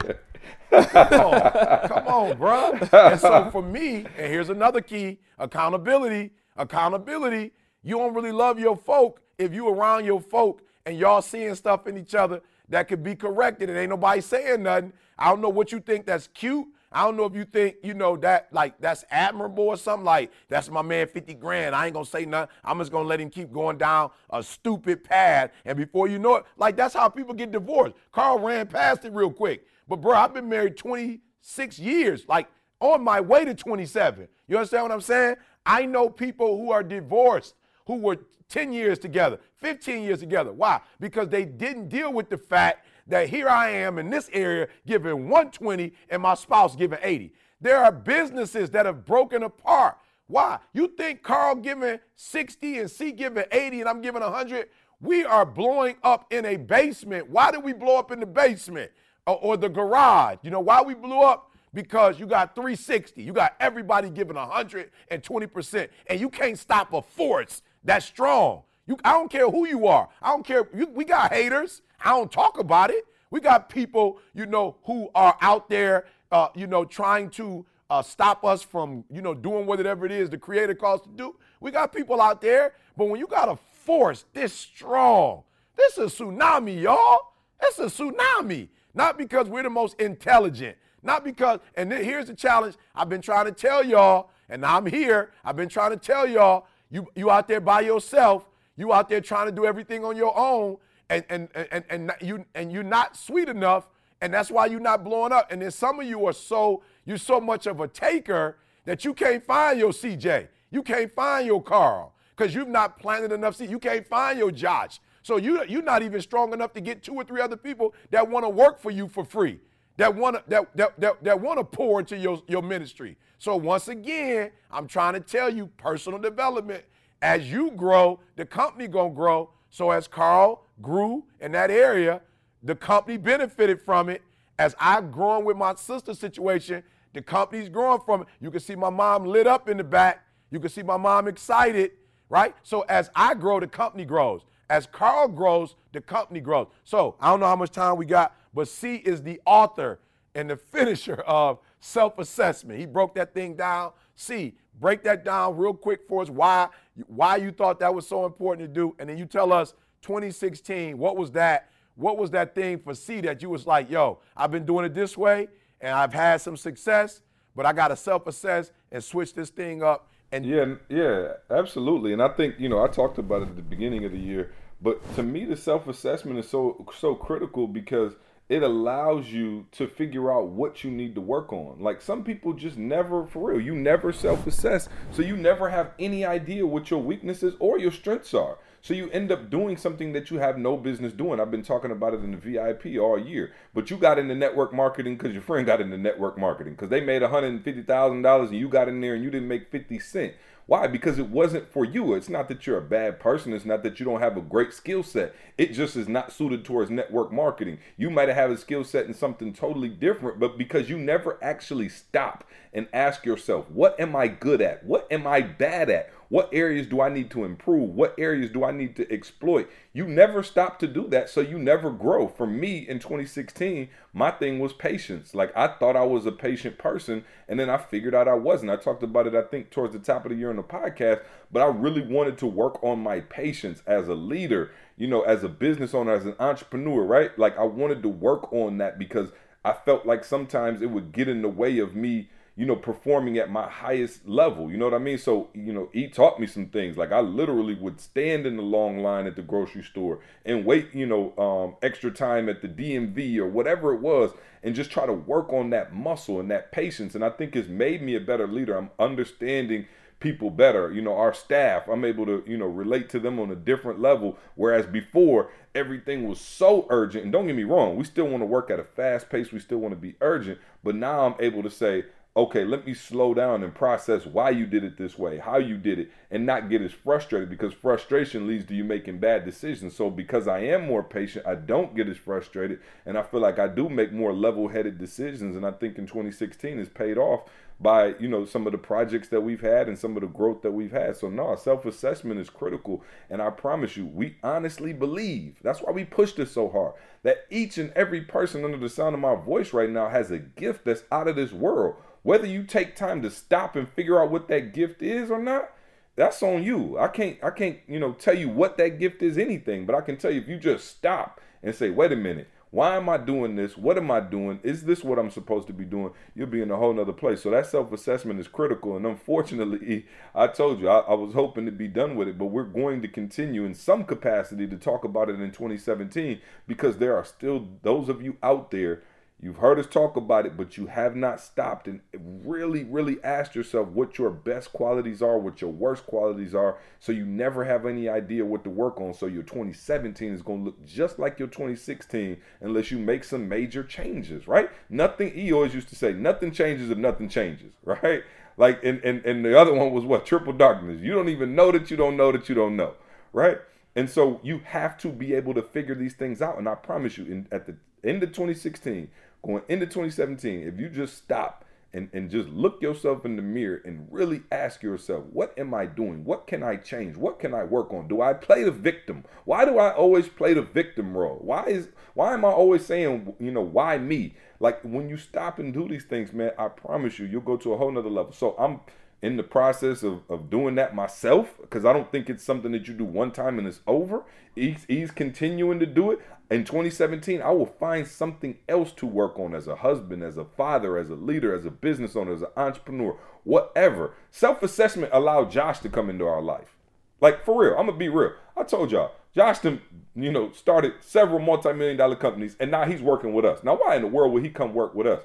Come on, come on, bro. And so <laughs> for me, and here's another key: accountability. Accountability. You don't really love your folk if you around your folk and y'all seeing stuff in each other that could be corrected and ain't nobody saying nothing. I don't know what you think that's cute. I don't know if you think, you know, that like that's admirable or something. Like, that's my man 50 grand. I ain't gonna say nothing. I'm just gonna let him keep going down a stupid path. And before you know it, like that's how people get divorced. Carl ran past it real quick. But bro, I've been married 26 years, like on my way to 27. You understand what I'm saying? I know people who are divorced who were 10 years together, 15 years together. Why? Because they didn't deal with the fact that here I am in this area giving 120 and my spouse giving 80. There are businesses that have broken apart. Why? You think Carl giving 60 and C giving 80 and I'm giving 100? We are blowing up in a basement. Why did we blow up in the basement or, or the garage? You know why we blew up? Because you got 360. You got everybody giving 120%, and you can't stop a force that's strong. You, I don't care who you are. I don't care. You, we got haters. I don't talk about it. We got people, you know, who are out there, uh, you know, trying to uh, stop us from, you know, doing whatever it is the Creator calls to do. We got people out there, but when you got a force this strong, this is tsunami, y'all. This is a tsunami. Not because we're the most intelligent, not because, and then here's the challenge I've been trying to tell y'all, and I'm here. I've been trying to tell y'all, you, you out there by yourself, you out there trying to do everything on your own, and, and, and, and, you, and you're not sweet enough, and that's why you're not blowing up. And then some of you are so, you're so much of a taker that you can't find your CJ. You can't find your Carl because you've not planted enough seed. You can't find your Josh. So you, you're not even strong enough to get two or three other people that want to work for you for free, that want to that, that, that, that want to pour into your, your ministry. So once again, I'm trying to tell you personal development. As you grow, the company gonna grow. So as Carl grew in that area, the company benefited from it. As I've grown with my sister situation, the company's growing from it. You can see my mom lit up in the back. You can see my mom excited, right? So as I grow, the company grows. As Carl grows, the company grows. So I don't know how much time we got, but C is the author and the finisher of self assessment. He broke that thing down. C, break that down real quick for us why, why you thought that was so important to do. And then you tell us 2016, what was that? What was that thing for C that you was like, yo, I've been doing it this way and I've had some success, but I got to self assess and switch this thing up. And yeah, yeah, absolutely. And I think, you know, I talked about it at the beginning of the year but to me, the self assessment is so so critical because it allows you to figure out what you need to work on. Like some people just never, for real, you never self assess. So you never have any idea what your weaknesses or your strengths are. So you end up doing something that you have no business doing. I've been talking about it in the VIP all year. But you got into network marketing because your friend got into network marketing because they made $150,000 and you got in there and you didn't make 50 cents. Why? Because it wasn't for you. It's not that you're a bad person. It's not that you don't have a great skill set. It just is not suited towards network marketing. You might have a skill set in something totally different, but because you never actually stop and ask yourself, what am I good at? What am I bad at? What areas do I need to improve? What areas do I need to exploit? You never stop to do that, so you never grow. For me in 2016, my thing was patience. Like I thought I was a patient person, and then I figured out I wasn't. I talked about it, I think, towards the top of the year in the podcast, but I really wanted to work on my patience as a leader, you know, as a business owner, as an entrepreneur, right? Like I wanted to work on that because I felt like sometimes it would get in the way of me you know, performing at my highest level. You know what I mean? So, you know, he taught me some things. Like I literally would stand in the long line at the grocery store and wait, you know, um, extra time at the DMV or whatever it was, and just try to work on that muscle and that patience. And I think it's made me a better leader. I'm understanding people better. You know, our staff, I'm able to, you know, relate to them on a different level. Whereas before, everything was so urgent. And don't get me wrong, we still want to work at a fast pace. We still want to be urgent. But now I'm able to say, okay, let me slow down and process why you did it this way, how you did it, and not get as frustrated because frustration leads to you making bad decisions. So, because I am more patient, I don't get as frustrated, and I feel like I do make more level headed decisions. And I think in 2016 is paid off by you know some of the projects that we've had and some of the growth that we've had so no self-assessment is critical and i promise you we honestly believe that's why we push this so hard that each and every person under the sound of my voice right now has a gift that's out of this world whether you take time to stop and figure out what that gift is or not, that's on you. I can't I can't, you know, tell you what that gift is anything, but I can tell you if you just stop and say, "Wait a minute. Why am I doing this? What am I doing? Is this what I'm supposed to be doing? You'll be in a whole nother place. So that self-assessment is critical. And unfortunately, <laughs> I told you I, I, was hoping to be done with it, but we're going to continue in some capacity to talk about it in 2017 because there are still those of you out there You've heard us talk about it, but you have not stopped and really, really asked yourself what your best qualities are, what your worst qualities are, so you never have any idea what to work on. So your 2017 is going to look just like your 2016 unless you make some major changes, right? Nothing, he always used to say, nothing changes if nothing changes, <laughs> right? Like, and, and, and the other one was what? Triple darkness. You don't even know that you don't know that you don't know, right? And so you have to be able to figure these things out. And I promise you, in, at the end of 2016, going into 2017, if you just stop and, and just look yourself in the mirror and really ask yourself, what am I doing? What can I change? What can I work on? Do I play the victim? Why do I always play the victim role? Why is why am I always saying, you know, why me? Like when you stop and do these things, man, I promise you, you'll go to a whole nother level. So I'm in the process of, of doing that myself because I don't think it's something that you do one time and it's over. He's, he's continuing to do it in 2017, I will find something else to work on as a husband, as a father, as a leader, as a business owner, as an entrepreneur, whatever. Self assessment allowed Josh to come into our life. Like, for real, I'm going to be real. I told y'all, Josh, them, you know, started several multi million dollar companies, and now he's working with us. Now, why in the world would he come work with us?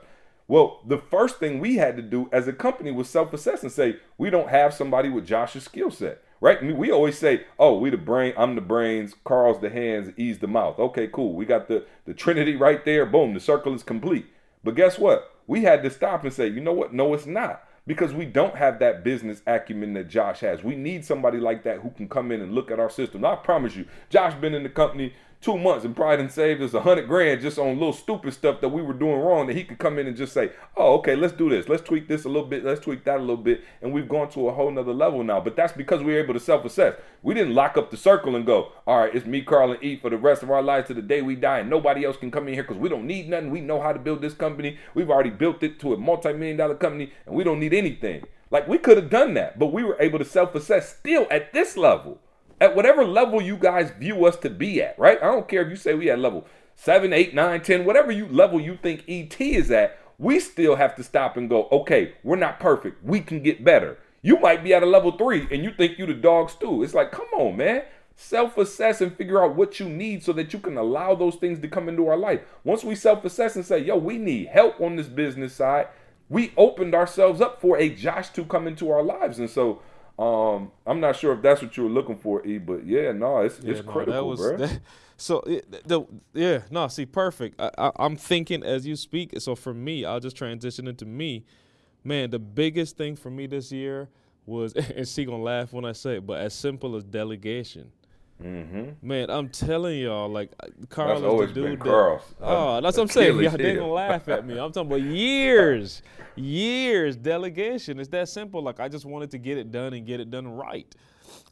Well, the first thing we had to do as a company was self assess and say, we don't have somebody with Josh's skill set right? We always say, "Oh, we the brain, I'm the brains, Carl's the hands, E's the mouth." Okay, cool. We got the the Trinity right there. Boom, the circle is complete. But guess what? We had to stop and say, "You know what? No, it's not." Because we don't have that business acumen that Josh has. We need somebody like that who can come in and look at our system. I promise you, Josh been in the company two months and probably done saved us a hundred grand just on little stupid stuff that we were doing wrong that he could come in and just say, oh, okay, let's do this. Let's tweak this a little bit. Let's tweak that a little bit. And we've gone to a whole nother level now. But that's because we were able to self-assess. We didn't lock up the circle and go, all right, it's me, Carl, and E for the rest of our lives to the day we die. And nobody else can come in here because we don't need nothing. We know how to build this company. We've already built it to a multi-million dollar company and we don't need anything. Like we could have done that, but we were able to self-assess still at this level at whatever level you guys view us to be at, right? I don't care if you say we at level seven, eight, nine, ten, whatever you level you think ET is at, we still have to stop and go, okay, we're not perfect. We can get better. You might be at a level three and you think you the dog stew. It's like, come on, man. Self-assess and figure out what you need so that you can allow those things to come into our life. Once we self-assess and say, yo, we need help on this business side, we opened ourselves up for a Josh to come into our lives. And so um, I'm not sure if that's what you were looking for, E, but yeah, no, it's yeah, it's no, critical, that was, bro. That, so it, the, yeah, no, see, perfect. I, I, I'm thinking as you speak. So for me, I'll just transition into me. Man, the biggest thing for me this year was, <laughs> and she gonna laugh when I say it, but as simple as delegation. Mm-hmm. Man, I'm telling y'all, like Carl that's is the dude. That, oh, that's what I'm saying. Y'all they gonna laugh at me. I'm talking about <laughs> years, years delegation. It's that simple. Like I just wanted to get it done and get it done right,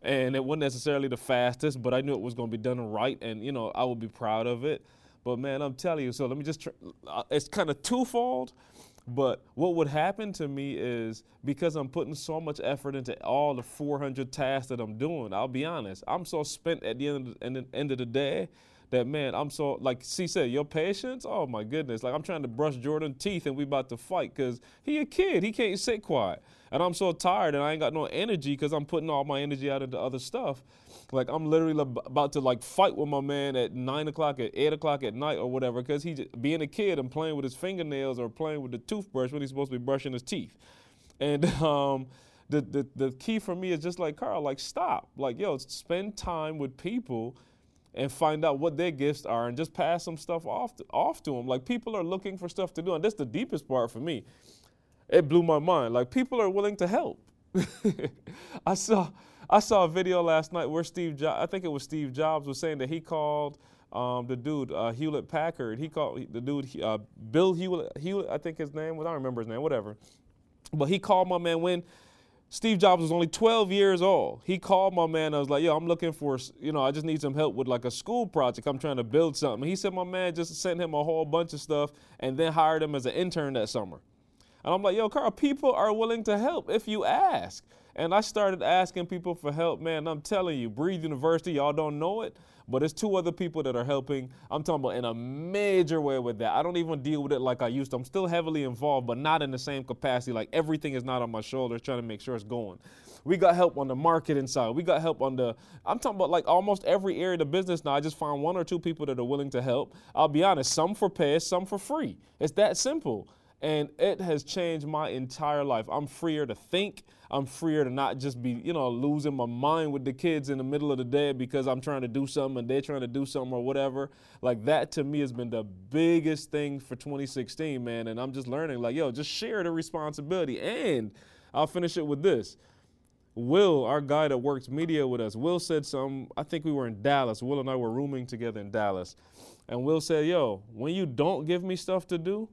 and it wasn't necessarily the fastest, but I knew it was gonna be done right, and you know I would be proud of it. But man, I'm telling you. So let me just. Tr- uh, it's kind of twofold. But what would happen to me is because I'm putting so much effort into all the 400 tasks that I'm doing, I'll be honest, I'm so spent at the end of the, end of the day that man, I'm so like C said, your patience. Oh my goodness, like I'm trying to brush Jordan teeth and we about to fight because he a kid, he can't sit quiet, and I'm so tired and I ain't got no energy because I'm putting all my energy out into other stuff. Like I'm literally about to like fight with my man at nine o'clock, at eight o'clock at night or whatever, because he being a kid and playing with his fingernails or playing with the toothbrush when he's supposed to be brushing his teeth, and <laughs> um the, the, the key for me is just like Carl, like stop. Like, yo, spend time with people and find out what their gifts are and just pass some stuff off to, off to them. Like people are looking for stuff to do, and that's the deepest part for me. It blew my mind. Like people are willing to help. <laughs> I saw I saw a video last night where Steve jo- I think it was Steve Jobs was saying that he called um, the dude uh, Hewlett Packard. He called the dude uh, Bill Hewlett, Hewlett. I think his name was. I don't remember his name. Whatever. But he called my man when Steve Jobs was only 12 years old. He called my man. I was like, yo, I'm looking for, you know, I just need some help with like a school project. I'm trying to build something. He said my man just sent him a whole bunch of stuff and then hired him as an intern that summer. And I'm like, yo, Carl, people are willing to help if you ask. And I started asking people for help, man. I'm telling you, Breathe University, y'all don't know it, but it's two other people that are helping. I'm talking about in a major way with that. I don't even deal with it like I used to. I'm still heavily involved, but not in the same capacity. Like everything is not on my shoulders, trying to make sure it's going. We got help on the marketing side. We got help on the, I'm talking about like almost every area of the business now. I just found one or two people that are willing to help. I'll be honest, some for pay, some for free. It's that simple. And it has changed my entire life. I'm freer to think. I'm freer to not just be, you know, losing my mind with the kids in the middle of the day because I'm trying to do something and they're trying to do something or whatever. Like that to me has been the biggest thing for 2016, man. And I'm just learning, like, yo, just share the responsibility. And I'll finish it with this. Will, our guy that works media with us, Will said something. I think we were in Dallas. Will and I were rooming together in Dallas. And Will said, Yo, when you don't give me stuff to do,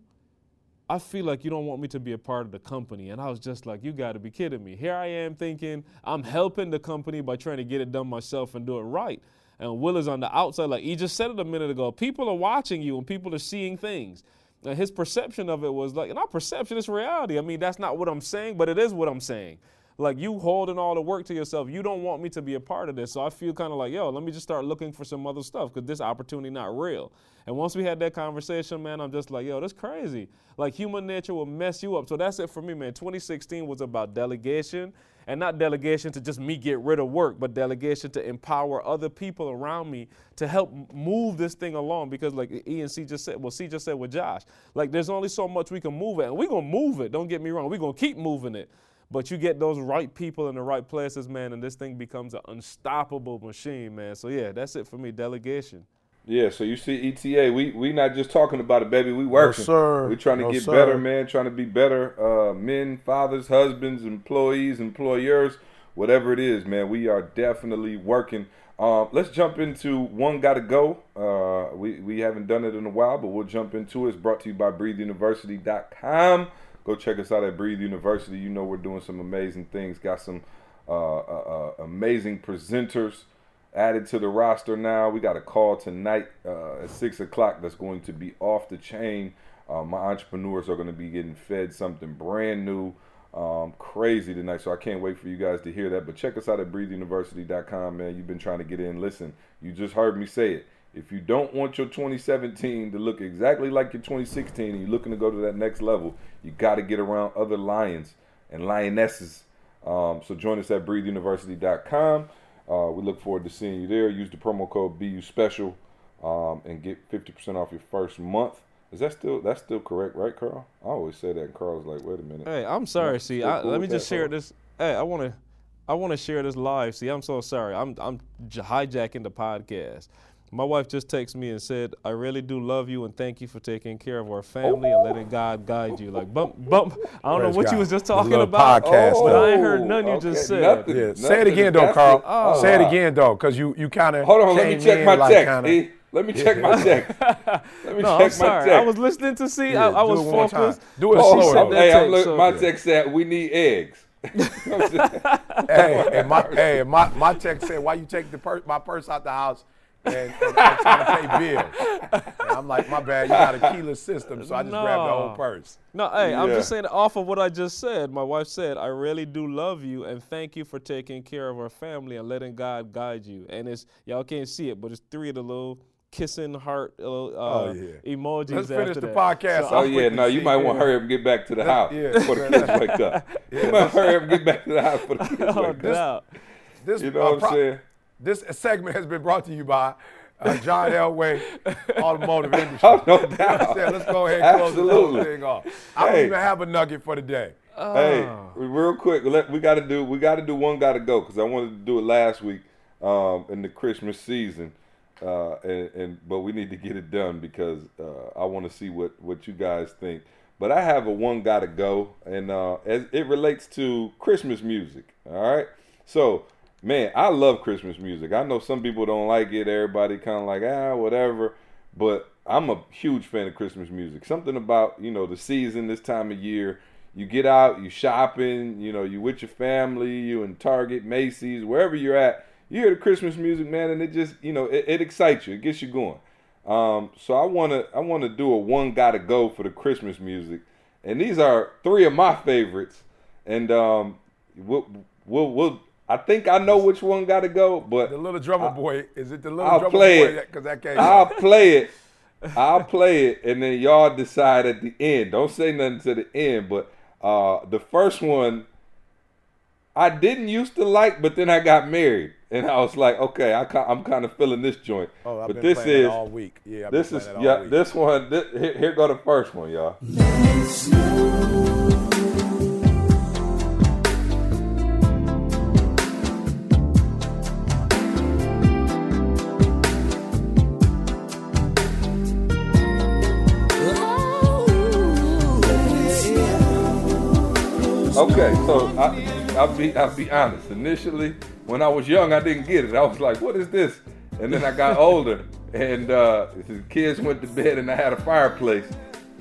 I feel like you don't want me to be a part of the company. And I was just like, you got to be kidding me. Here I am thinking I'm helping the company by trying to get it done myself and do it right. And Will is on the outside, like he just said it a minute ago. People are watching you and people are seeing things. And his perception of it was like, not perception, it's reality. I mean, that's not what I'm saying, but it is what I'm saying like you holding all the work to yourself. You don't want me to be a part of this. So I feel kind of like, yo, let me just start looking for some other stuff because this opportunity not real. And once we had that conversation, man, I'm just like, yo, that's crazy. Like human nature will mess you up. So that's it for me, man. 2016 was about delegation and not delegation to just me get rid of work, but delegation to empower other people around me to help move this thing along. Because like E and C just said, well, C just said with Josh, like there's only so much we can move it, and we're gonna move it. Don't get me wrong, we're gonna keep moving it. But you get those right people in the right places, man, and this thing becomes an unstoppable machine, man. So yeah, that's it for me. Delegation. Yeah, so you see ETA, we we not just talking about it, baby. We working. No, sir. We trying to No, get sir. better, man. Trying to be better uh, men, fathers, husbands, employees, employers, whatever it is, man. We are definitely working. Um, let's jump into one gotta go. Uh, we we haven't done it in a while, but we'll jump into it. It's brought to you by BreatheUniversity.com. Go check us out at Breathe University. You know we're doing some amazing things. Got some uh, uh, uh, amazing presenters added to the roster now. We got a call tonight uh, at six o'clock that's going to be off the chain. Uh, my entrepreneurs are going to be getting fed something brand new, um, crazy tonight. So I can't wait for you guys to hear that. But check us out at breatheuniversity.com, man. You've been trying to get in. Listen, you just heard me say it. If you don't want your 2017 to look exactly like your 2016 and you're looking to go to that next level, you got to get around other lions and lionesses. Um, so join us at breatheuniversity.com. Uh, we look forward to seeing you there. Use the promo code BU Special um, and get 50% off your first month. Is that still that's still correct, right, Carl? I always say that, and Carl's like, "Wait a minute." Hey, I'm sorry. See, I, cool let me just share this. Hey, I want to, I want to share this live. See, I'm so sorry. I'm I'm hijacking the podcast. My wife just texted me and said, "I really do love you and thank you for taking care of our oh. family and letting God guide you." Like bump bump. I don't know what God. you was just talking about, podcast but I ain't now. heard none you just said. nothing. Yeah, say it Nothing. again though, Carl. Oh, say it again though, because you you kind of Hold on, let me check my like text. kinda, E. Let me check my text. <laughs> Let me No, check I'm sorry. my I was listening to see. Yeah, I, I was it one more time. focused. Do it but she slower, said though. that hey, I'm text, look, so- my text said we need eggs. <laughs> <laughs> hey, and my hey, my, my text said, "Why you take the purse, my purse out the house?" And, and I'm trying to pay bills. And I'm like, my bad, you got a keyless system, so I just grabbed the whole purse. No, hey, I'm just saying off of what I just said. My wife said, "I really do love you and thank you for taking care of our family and letting God guide you." And it's y'all can't see it, but it's three of the little kissing heart uh, Oh, yeah. emojis. Let's finish after the that. podcast So Oh off yeah, no, you might want to hurry up and get back to the house <laughs> yeah. before the kids wake up. <laughs> you might hurry up and get back to the house before the kids <laughs> wake up. doubt. This, You know uh, what I'm pro- saying? This segment has been brought to you by uh, John Elway Automotive <laughs> Industry. Oh no You know I'm Let's go ahead and close this whole thing off. I don't even have a nugget for the day. Hey, Oh. real quick, let, we got to do we got to do one got to go because I wanted to do it last week um, in the Christmas season, uh, and, and but we need to get it done because uh, I want to see what what you guys think. But I have a one got to go, and uh, as it relates to Christmas music. All right, so man, I love Christmas music. I know some people don't like it. Everybody kind of like ah whatever, but I'm a huge fan of Christmas music. Something about you know the season, this time of year. You get out, you shopping, you know, you with your family, you in Target, Macy's, wherever you're at. You hear the Christmas music, man, and it just you know it, it excites you, it gets you going. Um, so I wanna I wanna do a one gotta go for the Christmas music, and these are three of my favorites, and um, we'll we'll, we'll I think I know which one gotta go, but The little drummer boy, is it the little I'll drummer play boy? it. Because that came I'll play it. <laughs> I'll play it, and then y'all decide at the end. Don't say nothing to the end, but uh, the first one I didn't used to like, but then I got married, and I was like, okay, I, I'm kind of feeling this joint. Oh, I've but been this playing is all week. Yeah, I've this been is playing that all yeah week. this one. This, here, here go the first one, y'all. Okay, so I, I'll be I'll be honest. Initially, when I was young, I didn't get it. I was like, "What is this?" And then I got <laughs> older, and uh, the kids went to bed, and I had a fireplace,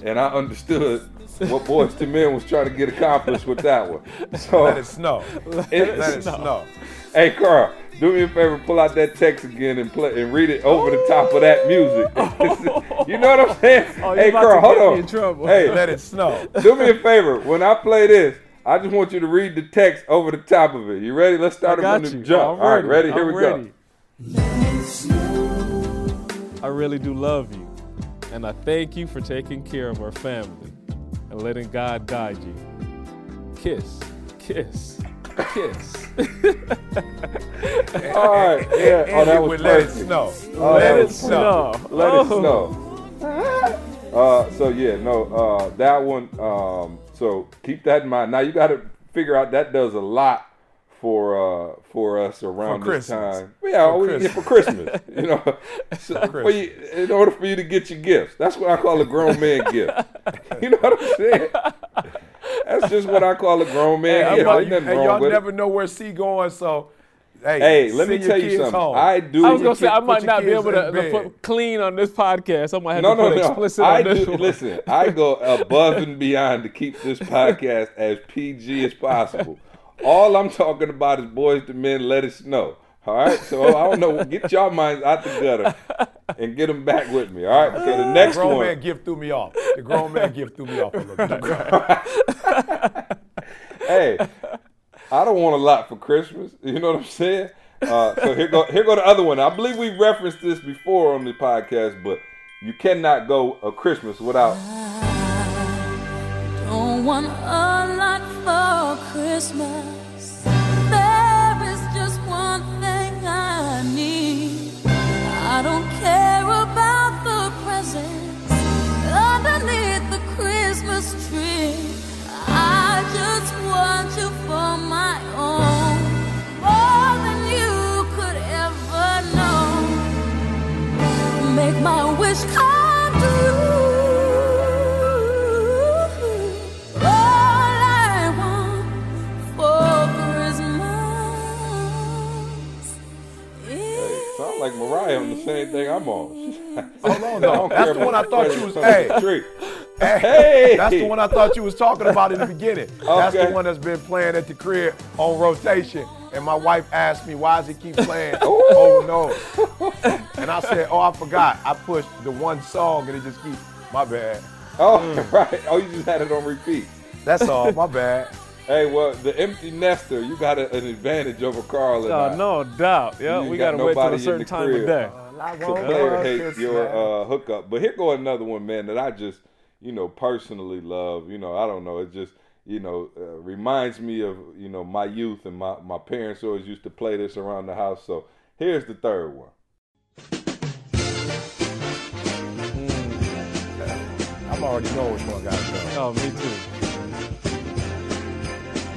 and I understood what Boyz II Men was trying to get accomplished with that one. So, Let it snow. <laughs> it- Let it snow. hey, Carl, do me a favor, pull out that text again and play and read it over the top of that music. <laughs> you know what I'm saying? Oh, hey, Carl, hold on. in trouble. Hey, Let it snow. do me a favor. When I play this, I just want you to read the text over the top of it. You ready? Let's start it got from the jump. All right, ready? Here I'm we ready. go. I really do love you, and I thank you for taking care of our family and letting God guide you. Kiss, kiss, kiss. <laughs> All right, yeah. Oh, that was would let it snow. Oh, let it snow. Let Oh. it snow. Uh, so yeah, no, uh, that one. Um, so keep that in mind. Now you got to figure out that does a lot for uh, for us around For this time. Yeah, For we- yeah, Christmas. for Christmas. you know, <laughs> so for you, in order for you to get your gifts. That's what I call a grown man gift. <laughs> You know what I'm saying? That's just what I call a grown man Hey, gift. y'all, hey, y'all with it. never know where C going, so hey, Hey, let me tell you something. home. I do. I was gonna say I might not be able to, to put clean on this podcast. I might have No, to no, put no. explicit I on this do. one. Listen, I go above and beyond to keep this podcast as PG as possible. All I'm talking about is Boyz II Men. Let us know. All right. So I don't know. Get y'all minds out the gutter and get them back with me. All right. Okay. The next the grown one. man gift threw me off. The grown man gift threw me off a little bit. <laughs> hey, I don't want a lot for Christmas. You know what I'm saying? Uh, so here go here go the other one. I believe we referenced this before on the podcast, but you cannot go a Christmas without Don't want a lot for Christmas. There is just one thing I need. I don't care about the presents underneath the Christmas tree. I just want you for my own, more than you could ever know make my wish come true. All I want for Christmas is Sound like Mariah on the same thing I'm on. <laughs> Hold on, though. That's the one I thought you was. Hey, Tree. Hey, Hey! that's the one I thought you was talking about in the beginning. That's the one that's been playing at the crib on rotation. And my wife asked me, why does he keep playing over and over? And I said, oh, I forgot. I pushed the one song and it just keeps, my bad. Oh, Mm. <laughs> right. Oh, you just had it on repeat. That's all, my <laughs> bad. Hey, well, the empty nester, you got a, an advantage over Carl and Oh, I. no doubt. Yeah, we got gotta wait till nobody a in certain the time crib. of day. I to won't player work hate this your man. uh, hookup. But here go another one, man, that I just, you know, personally love. You know, I don't know. It just, you know, uh, reminds me of, you know, my youth and my, my parents always used to play this around the house. So here's the third one. I'm already know which one got to go. Oh, me too.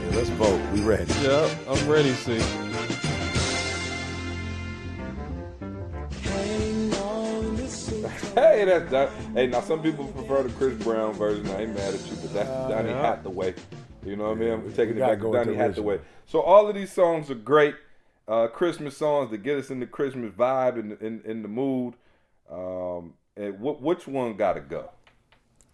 Yeah, let's vote. We ready. Yep, I'm ready, see. Hey, that's that. Hey, now some people prefer the Chris Brown version. I ain't mad at you, but that's Donny yeah. Hathaway. You know what I mean? I'm taking it back go to with Donny the original. Hathaway. So all of these songs are great. Uh, Christmas songs that get us in the Christmas vibe and in, in, the mood. Um, and wh- which one got to go?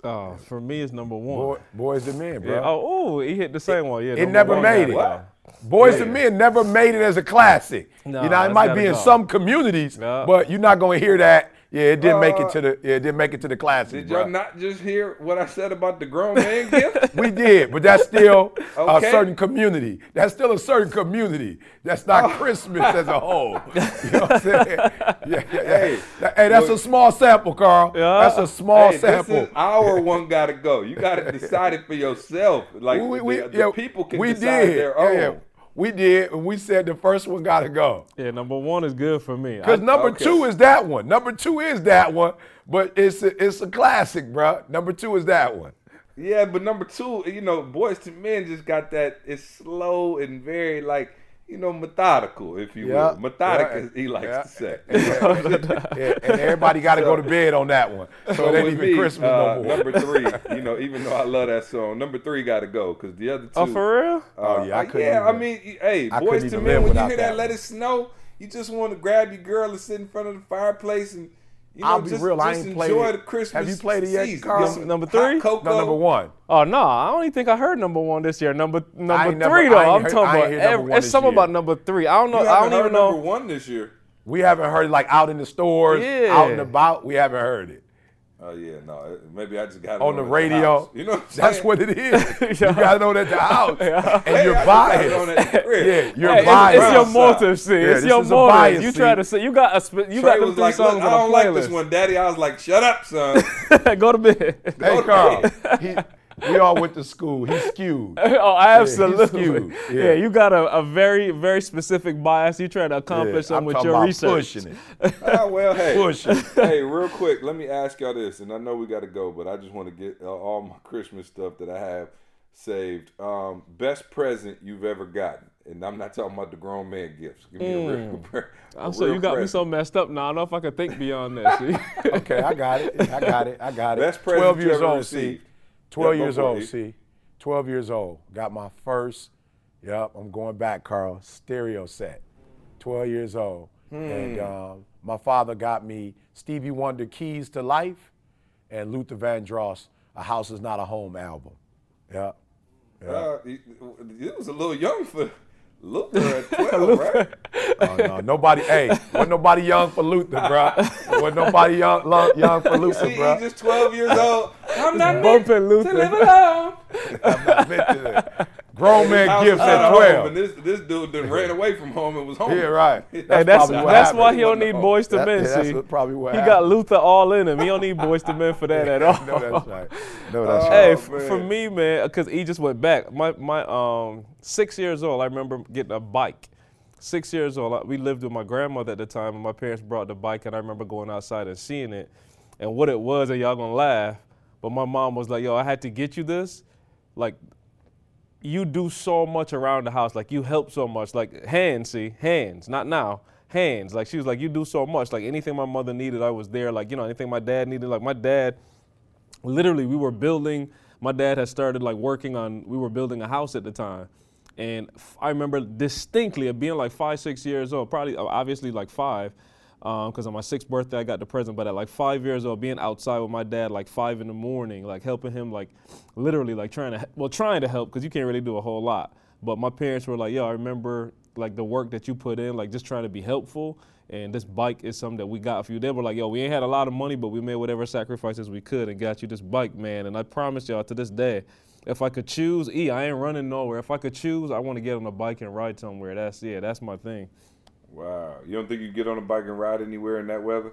Oh, for me, it's number one. Boy, boys and men, bro. Yeah. Oh, ooh, he hit the same one. Yeah, it never one made it. go. Boys to Yeah. Men never made it as a classic. No, you know, it might gotta be in go. some communities, Yeah. but you're not going to hear that. Yeah, it didn't make Uh, it to the. Yeah, it didn't make it to the classic. Did y'all bruh. not just hear what I said about the grown man gift? <laughs> We did, but that's still a certain community. That's still a certain community. That's not Oh. Christmas as a whole. <laughs> You know what I'm saying? Yeah, yeah, yeah. Hey, hey, that's look- a small sample, Carl. Yeah. That's a small hey, sample. this is our <laughs> one got to go. You got to decide it for yourself. Like we, we, the, the yeah, people can we decide did. their own. yeah. We did, and we said the first one got to go. Yeah, number one is good for me. Because number okay. two is that one. Number two is that one, but it's a, it's a classic, bro. Number two is that one. Yeah, but number two, you know, Boyz II Men just got that. It's slow and very like, you know, methodical, if you Yeah, will. Methodic, yeah, as he likes yeah. to say. <laughs> <laughs> Yeah, and everybody got to go to bed on that one. So, So it ain't even me, Christmas uh, no more. number three, <laughs> you know, even though I love that song, number three got to go because the other two. Oh, for real? Oh, yeah, I uh, couldn't yeah. I mean, hey, I Boyz II Men, when you hear that, that "Let. It Snow," you just want to grab your girl and sit in front of the fireplace and. You know, I'll be just, real, I just ain't played enjoy it. the Christmas Have you played it yet, season. Carl? Get some Number hot three? Cocoa. No, number one. Oh no, I don't even think I heard number one this year. Number number ain't never- three though. I'm heard- talking about every, it's this something year. about number three. I don't know. You I don't heard even know. number one this year. We haven't heard it like out in the stores, Yeah. out and about. We haven't heard it. Oh yeah, no, maybe I just got On the radio. house. You know, what I'm That's what it is. <laughs> You got to know that the house. And Hey, you're I just got it on biased. that. Yeah, you're Hey, it's, biased. it's your Brown motive, see. Yeah, it's your is motive. You try to say you got a sp- you Trey got them was three like, songs "Look, on I a don't like this one, Daddy. I was like, shut up, son. <laughs> Go to bed. Hey, Carl. He, we all went to school. He's skewed. <laughs> oh, absolutely. skewed. Yeah. Yeah. you got a, a very, very specific bias. You try to Yeah, accomplish I'm something with your about research. pushing it. <laughs> ah, well, hey, Pushing. hey, real quick, let me ask y'all this, and I know we got to go, but I just want to get uh, all my Christmas stuff that I have saved. Um, best present you've ever gotten, and I'm not talking about the grown man gifts. Give me a real. <laughs> a I'm so you got me so messed up now. I don't know if I can think beyond that. See? Okay, I got it. I got it. I got it. Best present 12 you years ever old, received. See. 12 Yeah, years old, see. 12 years old. Got my first, yep, I'm going back, Carl, stereo set. 12 years old. And Hmm. um, my father got me Stevie Wonder Keys to Life and Luther Vandross, A House Is Not a Home album. Yep. Uh, it, it was a little young for Luther at <laughs> 12, right? Oh, no, nobody, hey, wasn't nobody young for Luther, bro. Wasn't nobody young, lo- young for Luther, See, bro. he's just 12 years old. I'm not meant bumping to live alone. <laughs> I'm not meant to- Grown man gifts is not at 12. And this, this dude done ran away from home and was home. Yeah, right. <laughs> Hey, that's probably what that's why he He don't need home. boys to That- men. yeah, that's see, what- probably what he got. Luther all in him. He don't need Boyz II Men for that at all. <laughs> No, that's right. No, that's Uh, right. Hey, Oh, f- for me, man, because he just went back. My my um six years old, I remember getting a bike. Six years old, we lived with my grandmother at the time, and my parents brought the bike, and I remember going outside and seeing it, and what it was, and y'all gonna laugh, but my mom was like, "Yo, I had to get you this, like." You do so much around the house, like you help so much, like hands, see, hands, not now, hands. Like she was like, you do so much, like anything my mother needed, I was there. Like you know, anything my dad needed, like my dad, literally we were building my dad had started like working on we were building a house at the time and i remember distinctly of being like five six years old probably obviously like five Um, because on my sixth birthday i got the present but at like five years old being outside with my dad like five in the morning like helping him like literally like trying to well trying to help because you can't really do a whole lot but my parents were like yo i remember like the work that you put in like just trying to be helpful and this bike is something that we got for you. They were like, yo, we ain't had a lot of money, but we made whatever sacrifices we could and got you this bike, man. And I promise y'all to this day, if I could choose, E, I ain't running nowhere. If I could choose, I want to get on a bike and ride somewhere. That's yeah, that's my thing. Wow. You don't think you get on a bike and ride anywhere in that weather?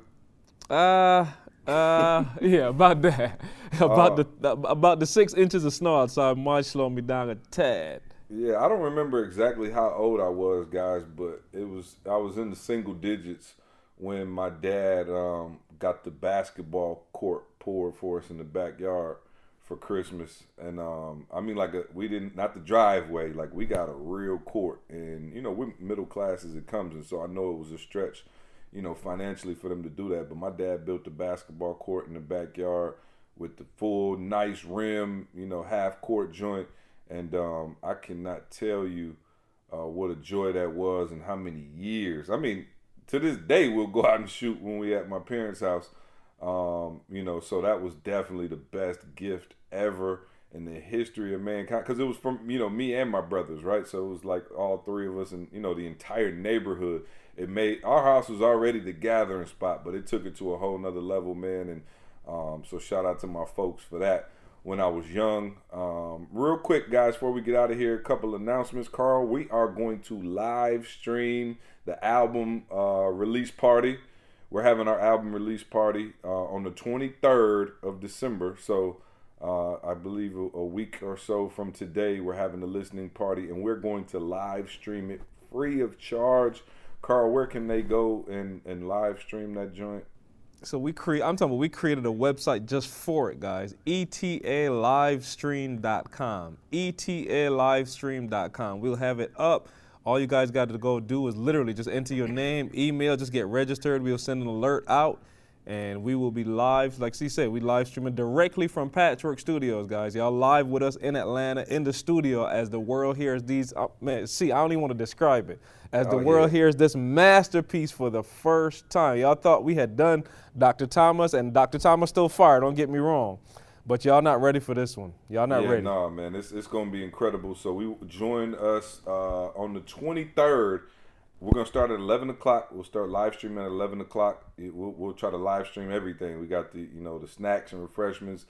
Uh, uh, <laughs> yeah, about that. <laughs> about the about the six inches of snow outside might slow me down a tad. Yeah, I don't remember exactly how old I was, guys, but it was I was in the single digits when my dad um, got the basketball court poured for us in the backyard for Christmas, and um, I mean like a, we didn't not the driveway, like we got a real court, and you know we're middle class as it comes, and so I know it was a stretch, you know, financially for them to do that. But my dad built the basketball court in the backyard with the full nice rim, you know, half court joint, and um, I cannot tell you uh, what a joy that was and how many years. I mean, to this day we'll go out and shoot when we at my parents' house. Um, you know, so that was definitely the best gift ever in the history of mankind because it was from you know me and my brothers right? So it was like all three of us and you know the entire neighborhood. It made our house was already the gathering spot but it took it to a whole nother level man. And um, so shout out to my folks for that when i was young. Um, real quick guys before we get out of here a couple announcements. Carl we are going to live stream the album uh, release party we're having our album release party uh, on the 23rd of december so uh, I believe a, a, week or so from today, we're having a listening party and we're going to live stream it free of charge. Carl, where can they go and, and live stream that joint? So we create I'm talking about we created a website just for it, guys. etalivestream.com. etalivestream.com. We'll have it up. All you guys got to go do is literally just enter your name, email, just get registered. We'll send an alert out and we will be live, like she said, we live streaming directly from Patchwork Studios, guys. Y'all live with us in Atlanta in the studio as the world hears these. Uh, man, see, I don't even want to describe it. As the oh, world yeah. hears this masterpiece for the first time. Y'all thought we had done Dr. Thomas, and Dr. Thomas still fired. Don't get me wrong. But y'all not ready for this one. Y'all not yeah, ready. No, nah, man, it's it's gonna be incredible. So we join us uh, on the 23rd we're gonna start at eleven o'clock. We'll start live streaming at eleven o'clock. We'll, we'll try to live stream everything. We got the you know the snacks and refreshments.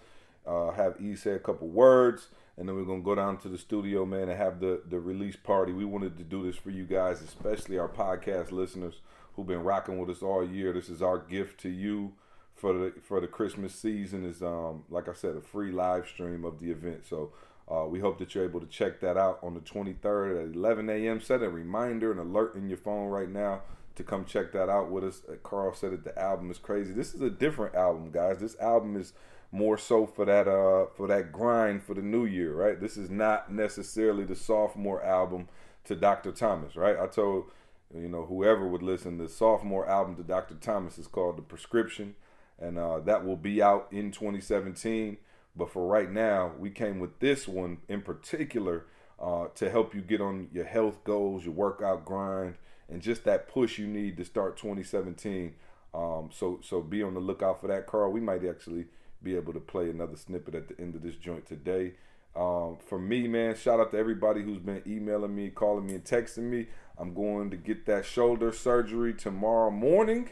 Uh, have E say a couple words, and then we're gonna go down to the studio, man, and have the the release party. We wanted to do this for you guys, especially our podcast listeners who've been rocking with us all year. This is our gift to you for the for the Christmas season. Is um like I said, a free live stream of the event. So uh, we hope that you're able to check that out on the 23rd at 11 a.m. Set a reminder and alert in your phone right now to come check that out with us. Uh, Carl said that the album is crazy. This is a different album, guys. This album is more so for that uh for that grind for the new year, right? This is not necessarily the sophomore album to Dr. Thomas, right? I told you know whoever would listen, the sophomore album to Dr. Thomas is called The Prescription, and uh, that will be out in 2017. But for right now, we came with this one in particular uh, to help you get on your health goals, your workout grind, and just that push you need to start 2017. Um, so so be on the lookout for that, Carl. We might actually be able to play another snippet at the end of this joint today. Um, for me, man, shout out to everybody who's been emailing me, calling me, and texting me. I'm going to get that shoulder surgery tomorrow morning.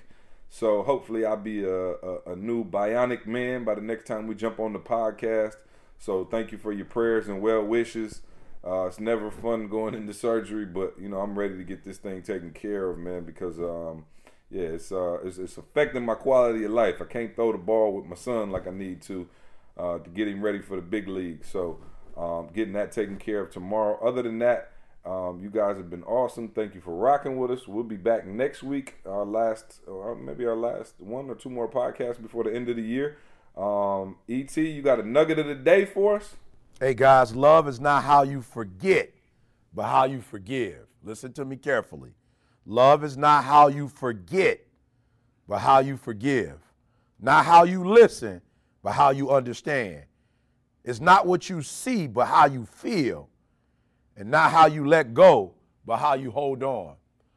So hopefully I'll be a, a, a, new bionic man by the next time we jump on the podcast. So thank you for your prayers and well wishes. Uh, it's never fun going into surgery, but you know I'm ready to get this thing taken care of, man. Because um, yeah, it's, uh, it's, it's affecting my quality of life. I can't throw the ball with my son like I need to uh, to get him ready for the big league. So um, getting that taken care of tomorrow. Other than that, um, you guys have been awesome. Thank you for rocking with us. We'll be back next week, our last, or maybe our last one or two more podcasts before the end of the year. Um, ET, you got a nugget of the day for us? Hey guys, love is not how you forget, but how you forgive. Listen to me carefully. Love is not how you forget, but how you forgive. Not how you listen, but how you understand. It's not what you see, but how you feel and not how you let go, but how you hold on.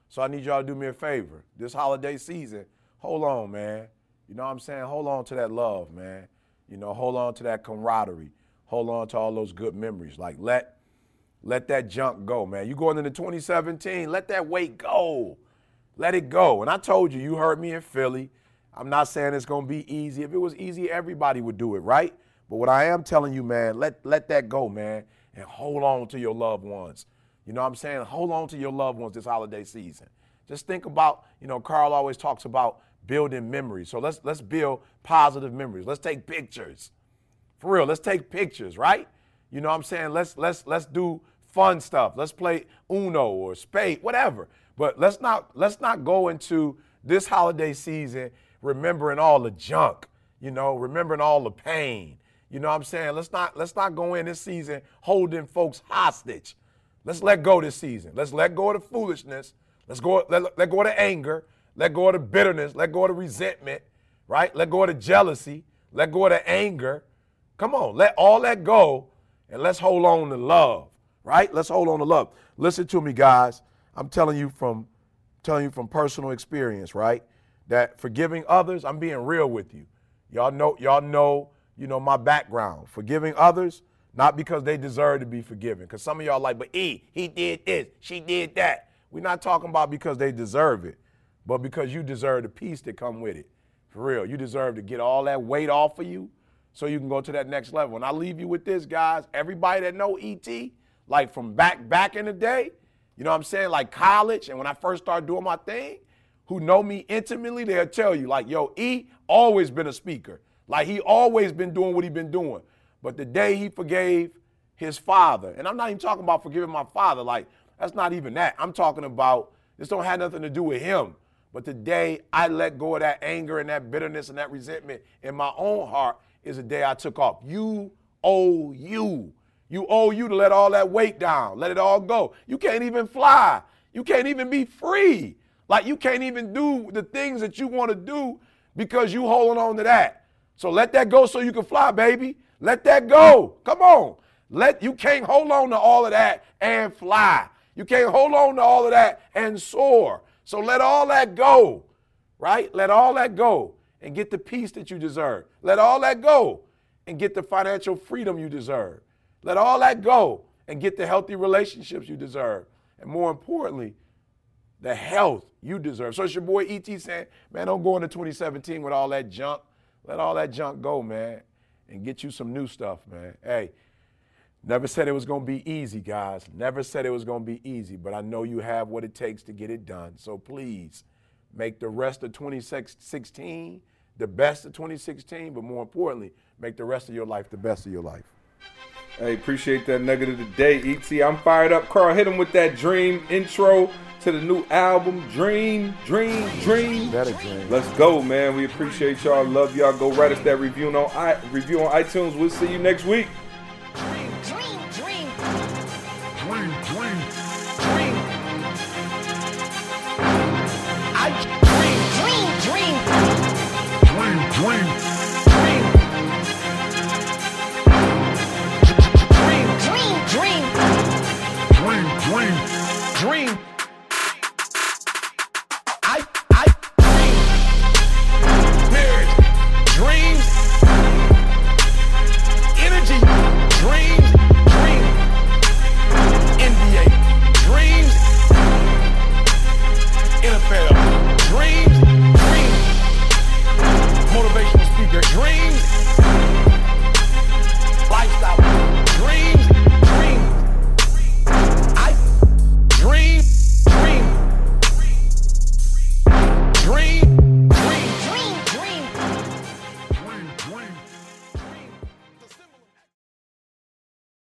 So I need y'all to do me a favor. This holiday season, hold on, man. You know what I'm saying? Hold on to that love, man. You know, hold on to that camaraderie. Hold on to all those good memories. Like let let that junk go, man. You going into 2017, let that weight go. Let it go. And I told you, you heard me in Philly. I'm not saying it's gonna be easy. If it was easy, everybody would do it, right? But what I am telling you, man, let let that go, man and hold on to your loved ones. You know what I'm saying? Hold on to your loved ones this holiday season. Just think about, you know, Carl always talks about building memories. So let's let's build positive memories. Let's take pictures. For real, let's take pictures, right? You know what I'm saying? Let's let's let's do fun stuff. Let's play Uno or Spade, whatever. But let's not let's not go into this holiday season remembering all the junk, you know, remembering all the pain. You know what I'm saying? Let's not let's not go in this season holding folks hostage. Let's let go this season. Let's let go of the foolishness. Let's go let, let go of the anger. Let go of the bitterness. Let go of the resentment, right? Let go of the jealousy. Let go of the anger. Come on, let all that go and let's hold on to love, right? Let's hold on to love. Listen to me, guys. I'm telling you from telling you from personal experience, right? That forgiving others, I'm being real with you. Y'all know, y'all know, you know, my background. Forgiving others, not because they deserve to be forgiven. Because some of y'all like, but E, he did this, she did that. We're not talking about because they deserve it, but because you deserve the peace that come with it. For real. You deserve to get all that weight off of you so you can go to that next level. And I leave you with this, guys. Everybody that know ET, like from back back in the day, you know what I'm saying? Like college, and when I first started doing my thing, who know me intimately, they'll tell you, like, yo, E always been a speaker. Like he always been doing what he been doing. But the day he forgave his father, and I'm not even talking about forgiving my father, like that's not even that. I'm talking about this don't have nothing to do with him. But the day I let go of that anger and that bitterness and that resentment in my own heart is the day I took off. You owe you. You owe you to let all that weight down, let it all go. You can't even fly. You can't even be free. Like you can't even do the things that you want to do because you holding on to that. So let that go so you can fly, baby. Let that go. Come on. Let you can't hold on to all of that and fly. You can't hold on to all of that and soar. So let all that go. Right? Let all that go and get the peace that you deserve. Let all that go and get the financial freedom you deserve. Let all that go and get the healthy relationships you deserve. And more importantly, the health you deserve. So it's your boy ET saying, man, don't go into 2017 with all that junk. Let all that junk go, man, and get you some new stuff, man. Hey, never said it was going to be easy, guys. Never said it was going to be easy, but I know you have what it takes to get it done. So please make the rest of 2016 the best of 2016, but more importantly, make the rest of your life the best of your life. Hey, appreciate that nugget of the day, ET. I'm fired up. Carl, hit him with that dream intro to the new album, Dream, Dream, Dream. Better dream. Let's go, man. We appreciate y'all. Love y'all. Go write us that review on I review on iTunes. We'll see you next week.